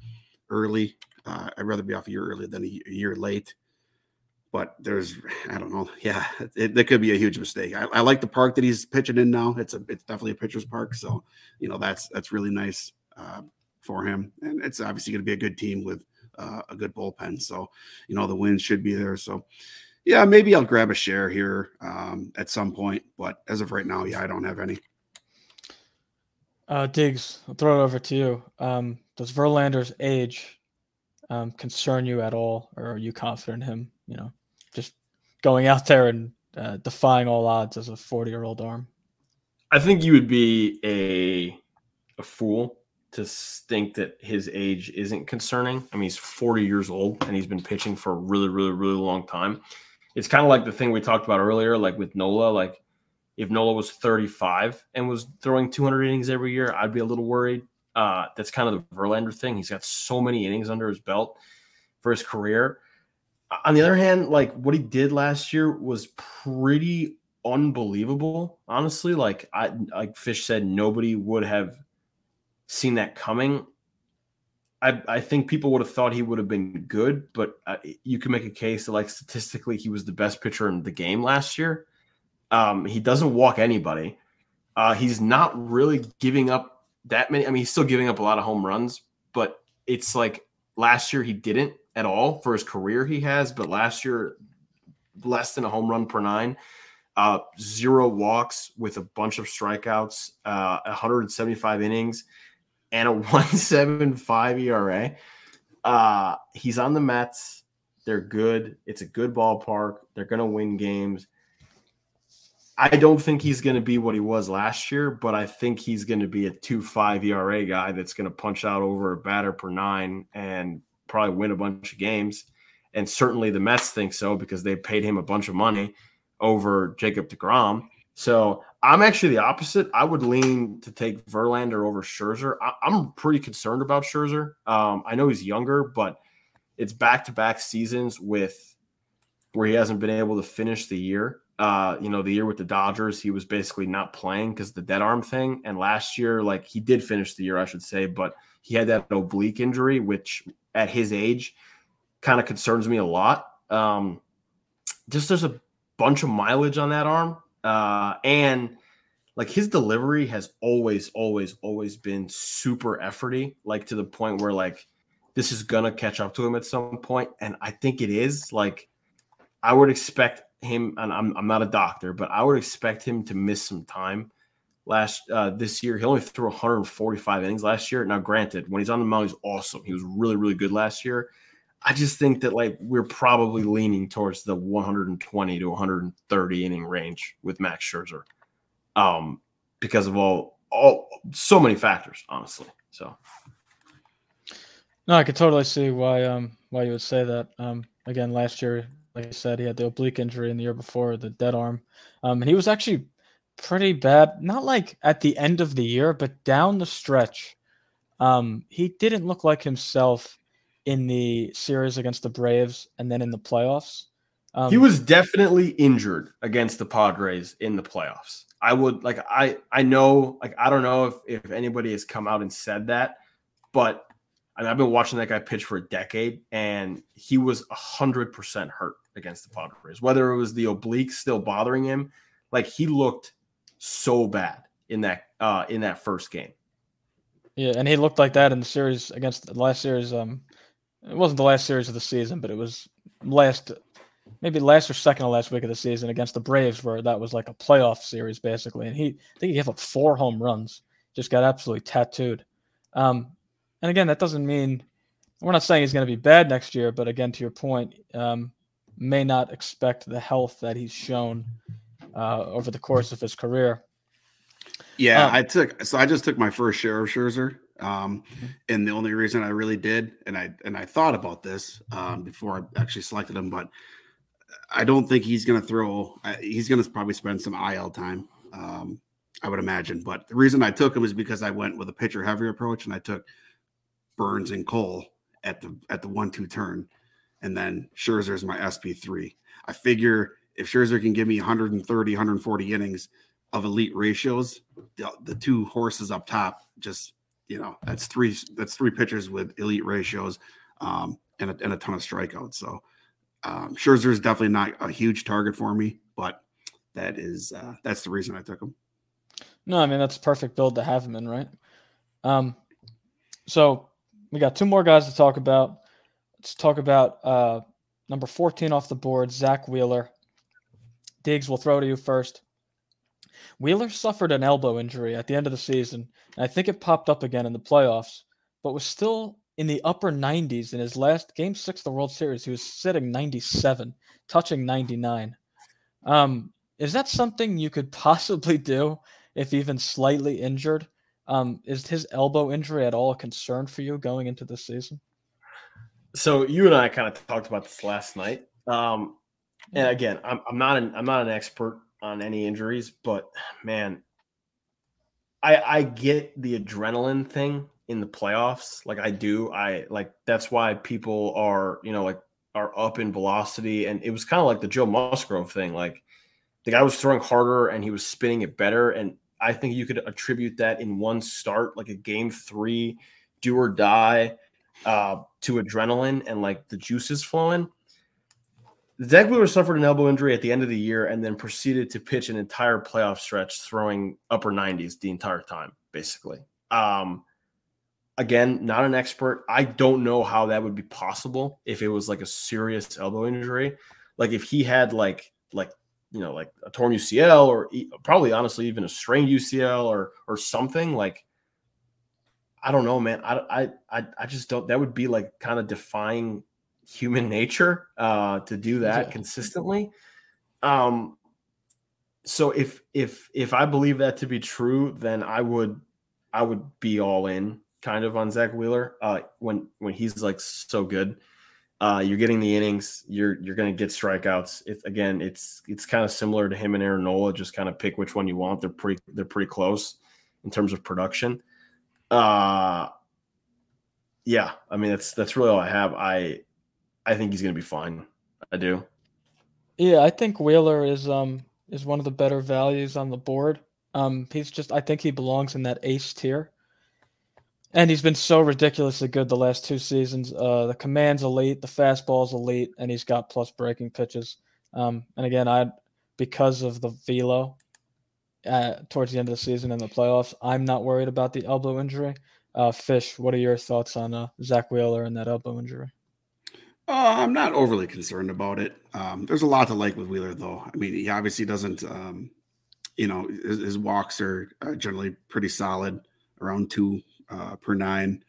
early? Uh, I'd rather be off a year early than a year late. But there's, I don't know. Yeah, it, that could be a huge mistake. I, I, like the park that he's pitching in now. It's a, it's definitely a pitcher's park. So, you know, that's that's really nice uh, for him, and it's obviously going to be a good team with uh, a good bullpen. So, you know, the wins should be there. So, yeah, maybe I'll grab a share here um, at some point. But as of right now, yeah, I don't have any. Uh, Deegs, I'll throw it over to you. Um, does Verlander's age um, concern you at all, or are you confident in him? You know, just going out there and uh, defying all odds as a forty-year-old arm. I think you would be a a fool to think that his age isn't concerning. I mean, he's forty years old and he's been pitching for a really, really, really long time. It's kind of like the thing we talked about earlier, like with Nola. Like if Nola was 35 and was throwing 200 innings every year, I'd be a little worried. Uh, that's kind of the Verlander thing. He's got so many innings under his belt for his career. On the other hand, like what he did last year was pretty unbelievable. Honestly, like I like Fish said, nobody would have seen that coming. I, I think people would have thought he would have been good, but uh, you can make a case that like statistically he was the best pitcher in the game last year. Um, he doesn't walk anybody. Uh, he's not really giving up that many. I mean, he's still giving up a lot of home runs, but it's like last year he didn't at all for his career. He has, but last year less than a home run per nine. Uh, zero walks with a bunch of strikeouts, uh, 175 innings, and a 175 ERA. Uh, he's on the Mets. They're good. It's a good ballpark. They're going to win games. I don't think he's going to be what he was last year, but I think he's going to be a 2 5 ERA guy that's going to punch out over a batter per nine and probably win a bunch of games. And certainly the Mets think so because they paid him a bunch of money over Jacob deGrom. So I'm actually the opposite. I would lean to take Verlander over Scherzer. I, am pretty concerned about Scherzer. Um, I know he's younger, but it's back to back seasons with where he hasn't been able to finish the year. Uh, you know, the year with the Dodgers, he was basically not playing because the dead arm thing. And last year, like he did finish the year, I should say, but he had that oblique injury, which at his age kind of concerns me a lot. Um, just there's a bunch of mileage on that arm. Uh, and like his delivery has always, always, always been super efforty, like to the point where like this is gonna catch up to him at some point, and I think it is. Like I would expect him, and I'm I'm not a doctor, but I would expect him to miss some time last uh, this year. He only threw 145 innings last year. Now, granted, when he's on the mound, he's awesome. He was really, really good last year. I just think that like we're probably leaning towards the 120 to 130 inning range with Max Scherzer, um, because of all all so many factors, honestly. So, no, I could totally see why um why you would say that. Um, again, last year, like I said, he had the oblique injury, in the year before the dead arm, um, and he was actually pretty bad. Not like at the end of the year, but down the stretch, um, he didn't look like himself in the series against the Braves and then in the playoffs. Um, he was definitely injured against the Padres in the playoffs. I would like I I know like I don't know if if anybody has come out and said that, but I mean, I've been watching that guy pitch for a decade, and he was hundred percent hurt against the Padres. Whether it was the oblique still bothering him, like he looked so bad in that uh in that first game. Yeah, and he looked like that in the series against the last series um it wasn't the last series of the season, but it was last, maybe last or second to last week of the season against the Braves, where that was like a playoff series basically. And he, I think he gave up four home runs, just got absolutely tattooed. Um, and again, that doesn't mean we're not saying he's going to be bad next year, but again, to your point, um, may not expect the health that he's shown uh, over the course of his career. Yeah, um, I took so I just took my first share of Scherzer um, mm-hmm. and the only reason I really did, and I and I thought about this um, before I actually selected him, but I don't think he's going to throw. He's going to probably spend some IL time, um, I would imagine. But the reason I took him is because I went with a pitcher heavy approach, and I took Burnes and Cole at the at the one two turn, and then Scherzer is my SP three. I figure if Scherzer can give me 130, 140 innings of elite ratios, the, the two horses up top just you know that's three that's three pitchers with elite ratios um, and, a, and a ton of strikeouts. So um, Scherzer is definitely not a huge target for me, but that is uh, that's the reason I took him. No, I mean that's a perfect build to have him in, right? Um, so we got two more guys to talk about. Let's talk about uh, number 14 off the board, Zack Wheeler. Deegs, we'll throw to you first. Wheeler suffered an elbow injury at the end of the season, and I think it popped up again in the playoffs, but was still in the upper 90s in his last game six of the World Series. He was sitting 97, touching 99. Um, is that something you could possibly do if even slightly injured? Um, is his elbow injury at all a concern for you going into the season? So you and I kind of talked about this last night. Um, and again, I'm, I'm not an I'm not an expert on any injuries, but man, I I get the adrenaline thing in the playoffs. Like I do. I like that's why people are, you know, like are up in velocity. And it was kind of like the Joe Musgrove thing. Like the guy was throwing harder and he was spinning it better. And I think you could attribute that in one start, like a game three, do or die, uh, to adrenaline and like the juices flowing. Zack Wheeler suffered an elbow injury at the end of the year and then proceeded to pitch an entire playoff stretch, throwing upper 90s the entire time, basically. Um, again, not an expert. I don't know how that would be possible if it was like a serious elbow injury. Like if he had like like you know like a torn UCL or probably honestly even a strained UCL or or something like I don't know, man. I I I just don't. That would be like kind of defying human nature uh, to do that yeah. consistently. Um, so if if if I believe that to be true, then I would I would be all in kind of on Zack Wheeler uh, when when he's like so good. Uh, you're getting the innings. You're you're going to get strikeouts. Again, it's it's kind of similar to him and Aaron Nola. Just kind of pick which one you want. They're pretty they're pretty close in terms of production. Uh yeah, I mean that's that's really all I have. I I think he's going to be fine. I do. Yeah, I think Wheeler is um is one of the better values on the board. Um, he's just I think he belongs in that ace tier. And he's been so ridiculously good the last two seasons. Uh, the command's elite, the fastball's elite, and he's got plus breaking pitches. Um, and again, I because of the velo uh, towards the end of the season and the playoffs, I'm not worried about the elbow injury. Uh, Fish, what are your thoughts on uh, Zack Wheeler and that elbow injury? Uh, I'm not overly concerned about it. Um, there's a lot to like with Wheeler, though. I mean, he obviously doesn't, um, you know, his, his walks are generally pretty solid, around two uh, per nine.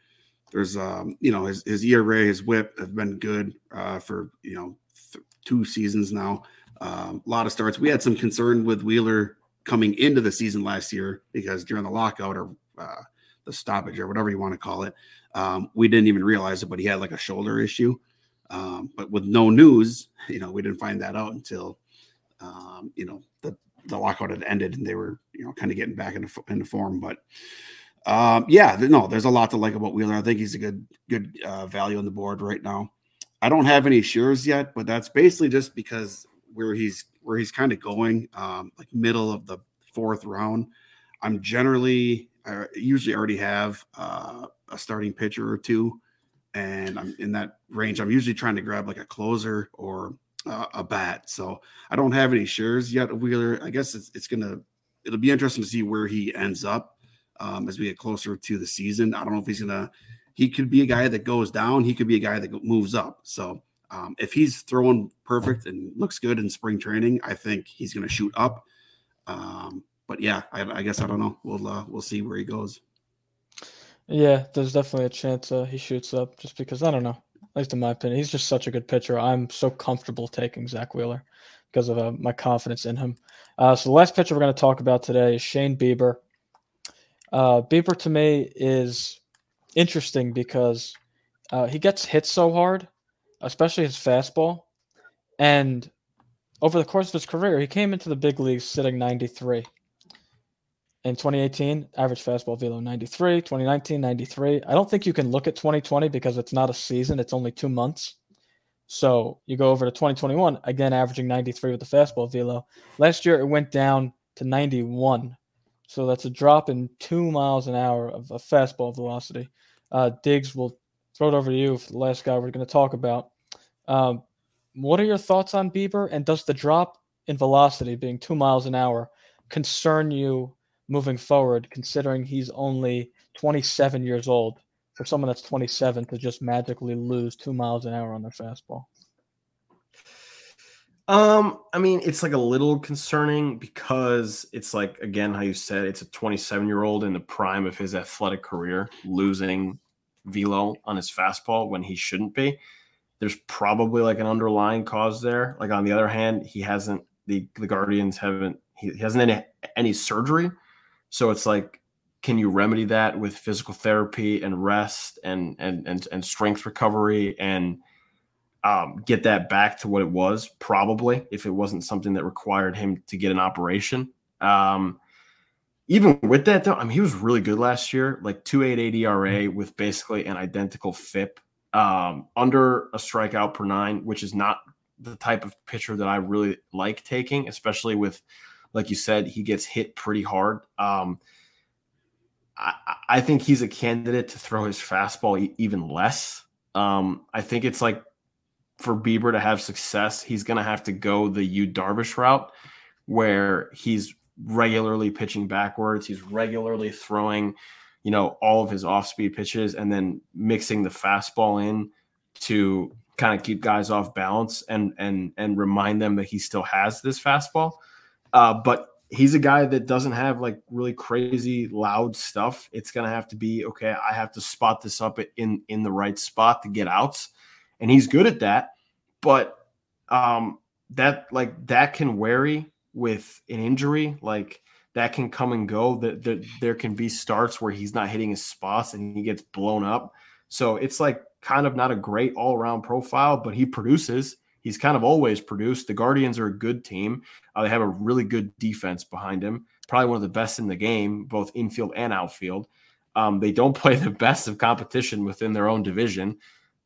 There's, um, you know, his, his ERA, his whip have been good uh, for, you know, th- two seasons now. Um, a lot of starts. We had some concern with Wheeler coming into the season last year because during the lockout or uh, the stoppage or whatever you want to call it, um, we didn't even realize it, but he had like a shoulder issue. Um, but with no news, you know, we didn't find that out until, um, you know, the, the lockout had ended and they were, you know, kind of getting back into, into form. But um, yeah, no, there's a lot to like about Wheeler. I think he's a good, good uh, value on the board right now. I don't have any shares yet, but that's basically just because where he's where he's kind of going, um, like middle of the fourth round. I'm generally, I usually already have uh, a starting pitcher or two and I'm in that range. I'm usually trying to grab like a closer or uh, a bat. So I don't have any shares yet of Wheeler. I guess it's, it's gonna it'll be interesting to see where he ends up um, as we get closer to the season. I don't know if he's gonna. He could be a guy that goes down. He could be a guy that moves up. So um, if he's throwing perfect and looks good in spring training, I think he's to shoot up. Um, but yeah, I, I, guess I don't know. We'll uh, we'll see where he goes. Yeah, there's definitely a chance uh, he shoots up just because I don't know. At least in my opinion, he's just such a good pitcher. I'm so comfortable taking Zack Wheeler because of uh, my confidence in him. Uh, so the last pitcher we're going to talk about today is Shane Bieber. Uh, Bieber to me is interesting because uh, he gets hit so hard, especially his fastball, and over the course of his career, he came into the big leagues sitting 93 in 2018, average fastball velo 93, 2019, 93. I don't think you can look at 2020 because it's not a season, it's only two months. So you go over to 2021, again, averaging 93 with the fastball velo. Last year, it went down to 91. So that's a drop in two miles an hour of, a fastball velocity. Uh, Deegs, will throw it over to you for the last guy we're going to talk about. Um, what are your thoughts on Bieber? And does the drop in velocity, being two miles an hour, concern you moving forward, considering he's only 27 years old. For someone that's 27 to just magically lose two miles an hour on their fastball. Um, I mean, it's like a little concerning because it's like again how you said it's a 27 year old in the prime of his athletic career losing velo on his fastball when he shouldn't be. There's probably like an underlying cause there. Like on the other hand, he hasn't the the Guardians haven't he hasn't any any surgery so it's like, can you remedy that with physical therapy and rest and and and, and strength recovery and um, get that back to what it was? Probably, if it wasn't something that required him to get an operation. Um, even with that, though, I mean, he was really good last year, like 2.88 ERA mm-hmm. with basically an identical FIP, um, under a strikeout per nine, which is not the type of pitcher that I really like taking, especially with, like you said, he gets hit pretty hard. Um, I, I think he's a candidate to throw his fastball even less. Um, I think it's like for Bieber to have success, he's going to have to go the Yu Darvish route, where he's regularly pitching backwards, he's regularly throwing, you know, all of his off-speed pitches, and then mixing the fastball in to kind of keep guys off balance and and and remind them that he still has this fastball. Uh, but he's a guy that doesn't have like really crazy loud stuff. It's gonna have to be okay. I have to spot this up in in the right spot to get outs, and he's good at that. But um, that like that can vary with an injury. Like that can come and go. That, that there can be starts where he's not hitting his spots and he gets blown up. So it's like kind of not a great all around profile, but he produces. He's kind of always produced. The Guardians are a good team. Uh, they have a really good defense behind him, probably one of the best in the game, both infield and outfield. Um, they don't play the best of competition within their own division.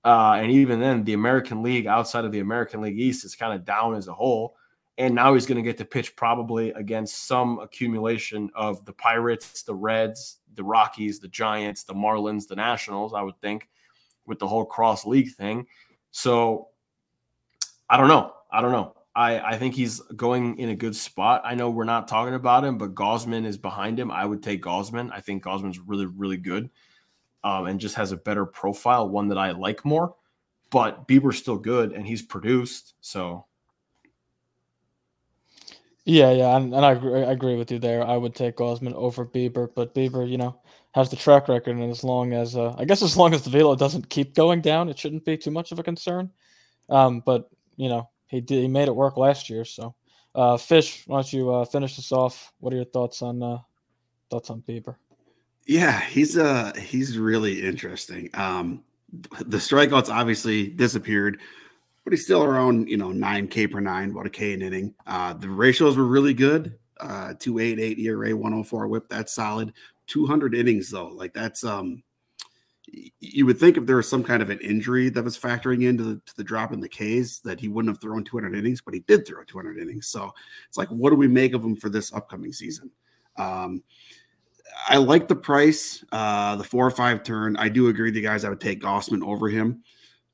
Uh, and even then, the American League outside of the American League East is kind of down as a whole. And now he's going to get to pitch probably against some accumulation of the Pirates, the Reds, the Rockies, the Giants, the Marlins, the Nationals, I would think, with the whole cross league thing. So I don't know. I don't know. I, I think he's going in a good spot. I know we're not talking about him, but Gausman is behind him. I would take Gausman. I think Gausman's really, really good um, and just has a better profile, one that I like more. But Bieber's still good and he's produced. So. Yeah, yeah, and, and I, agree, I agree with you there. I would take Gausman over Bieber, but Bieber, you know, has the track record, and as long as uh, I guess as long as the velo doesn't keep going down, it shouldn't be too much of a concern. Um, but you know, he did he made it work last year. So, uh, Fish, why don't you uh, finish this off? What are your thoughts on uh, thoughts on Bieber? Yeah, he's uh he's really interesting. Um, the strikeouts obviously disappeared, but he's still around you know nine K per nine, about a K an inning. Uh, the ratios were really good. Uh, two eight eight ERA, one hundred oh four WHIP. That's solid. 200 innings though like that's um you would think if there was some kind of an injury that was factoring into the, the, drop in the K's that he wouldn't have thrown 200 innings, but he did throw 200 innings. So it's like, what do we make of him for this upcoming season? Um, I like the price, uh, the four or five turn. I do agree, the guys I would take Gausman over him,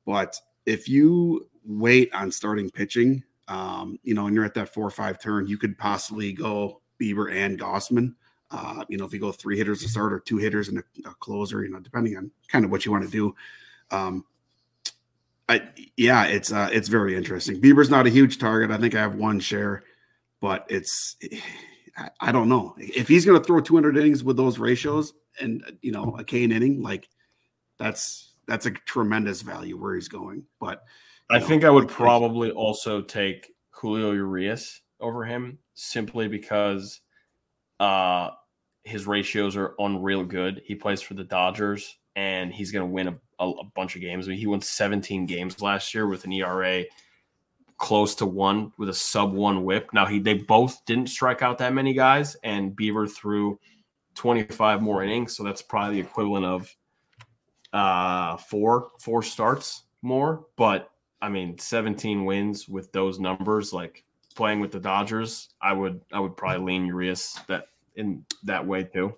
but if you wait on starting pitching, um, you know, and you're at that four or five turn, you could possibly go Bieber and Gausman. Uh, you know, if you go three hitters to start or two hitters and a, a closer, you know, depending on kind of what you want to do. Um, I, yeah, it's uh, it's very interesting. Bieber's not a huge target. I think I have one share, but it's I, I don't know if he's going to throw 200 innings with those ratios and you know a K inning like that's that's a tremendous value where he's going. But I know, think I would like, probably also take Julio Urias over him simply because uh, his ratios are unreal good. He plays for the Dodgers and he's going to win a, a, a, bunch of games. I mean, he won 17 games last year with an ERA close to one with a sub one whip. Now he they both didn't strike out that many guys, and Bieber threw 25 more innings, so that's probably the equivalent of uh four four starts more. But I mean, 17 wins with those numbers, like playing with the Dodgers, I would I would probably lean Urias that in that way too.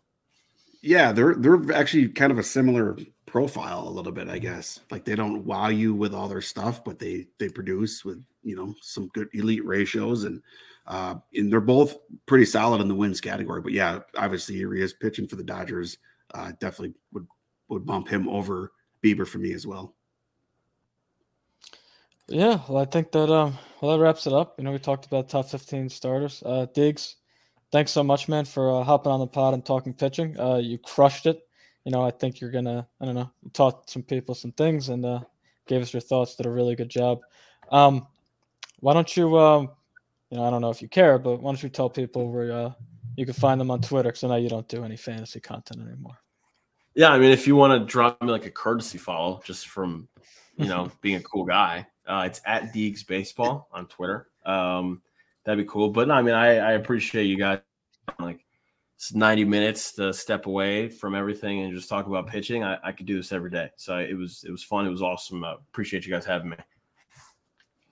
Yeah, they're they're actually kind of a similar profile a little bit, I guess. Like they don't wow you with all their stuff, but they they produce with you know some good elite ratios and uh and they're both pretty solid in the wins category. But yeah, obviously Urias pitching for the Dodgers uh definitely would would bump him over Bieber for me as well. Yeah, well, I think that um, well, that wraps it up. You know, we talked about top fifteen starters. Uh, Deegs, thanks so much, man, for uh, hopping on the pod and talking pitching. Uh, you crushed it. You know, I think you're gonna, I don't know, taught some people some things and uh, gave us your thoughts. Did a really good job. Um, why don't you, um, you know, I don't know if you care, but why don't you tell people where uh, you can find them on Twitter? Because I know you don't do any fantasy content anymore. Yeah, I mean, if you want to drop me like a courtesy follow, just from you know being a cool guy, uh, it's at Deegs Baseball on Twitter. Um, that'd be cool. But no, I mean, I, I appreciate you guys. Like, it's 90 minutes to step away from everything and just talk about pitching. I, I could do this every day. So it was it was fun. It was awesome. I appreciate you guys having me.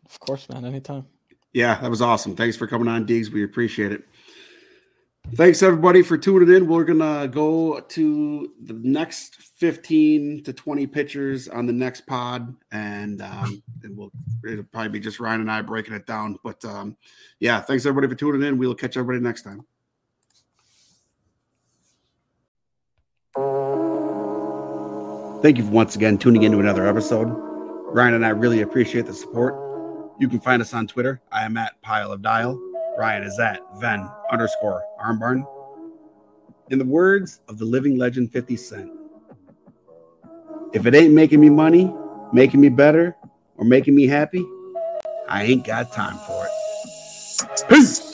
Of course. course, man. Anytime. Yeah, that was awesome. Thanks for coming on, Deegs. We appreciate it. Thanks everybody for tuning in. We're gonna go to the next 15 to 20 pitchers on the next pod, and um, and we'll it'll probably be just Ryan and I breaking it down. But um, yeah, thanks everybody for tuning in. We'll catch everybody next time. Thank you for once again tuning into another episode. Ryan and I really appreciate the support. You can find us on Twitter. I am at Pile of Dial. Ryan is at Ven underscore Armbarn. In the words of the living legend 50 Cent, if it ain't making me money, making me better, or making me happy, I ain't got time for it. Peace.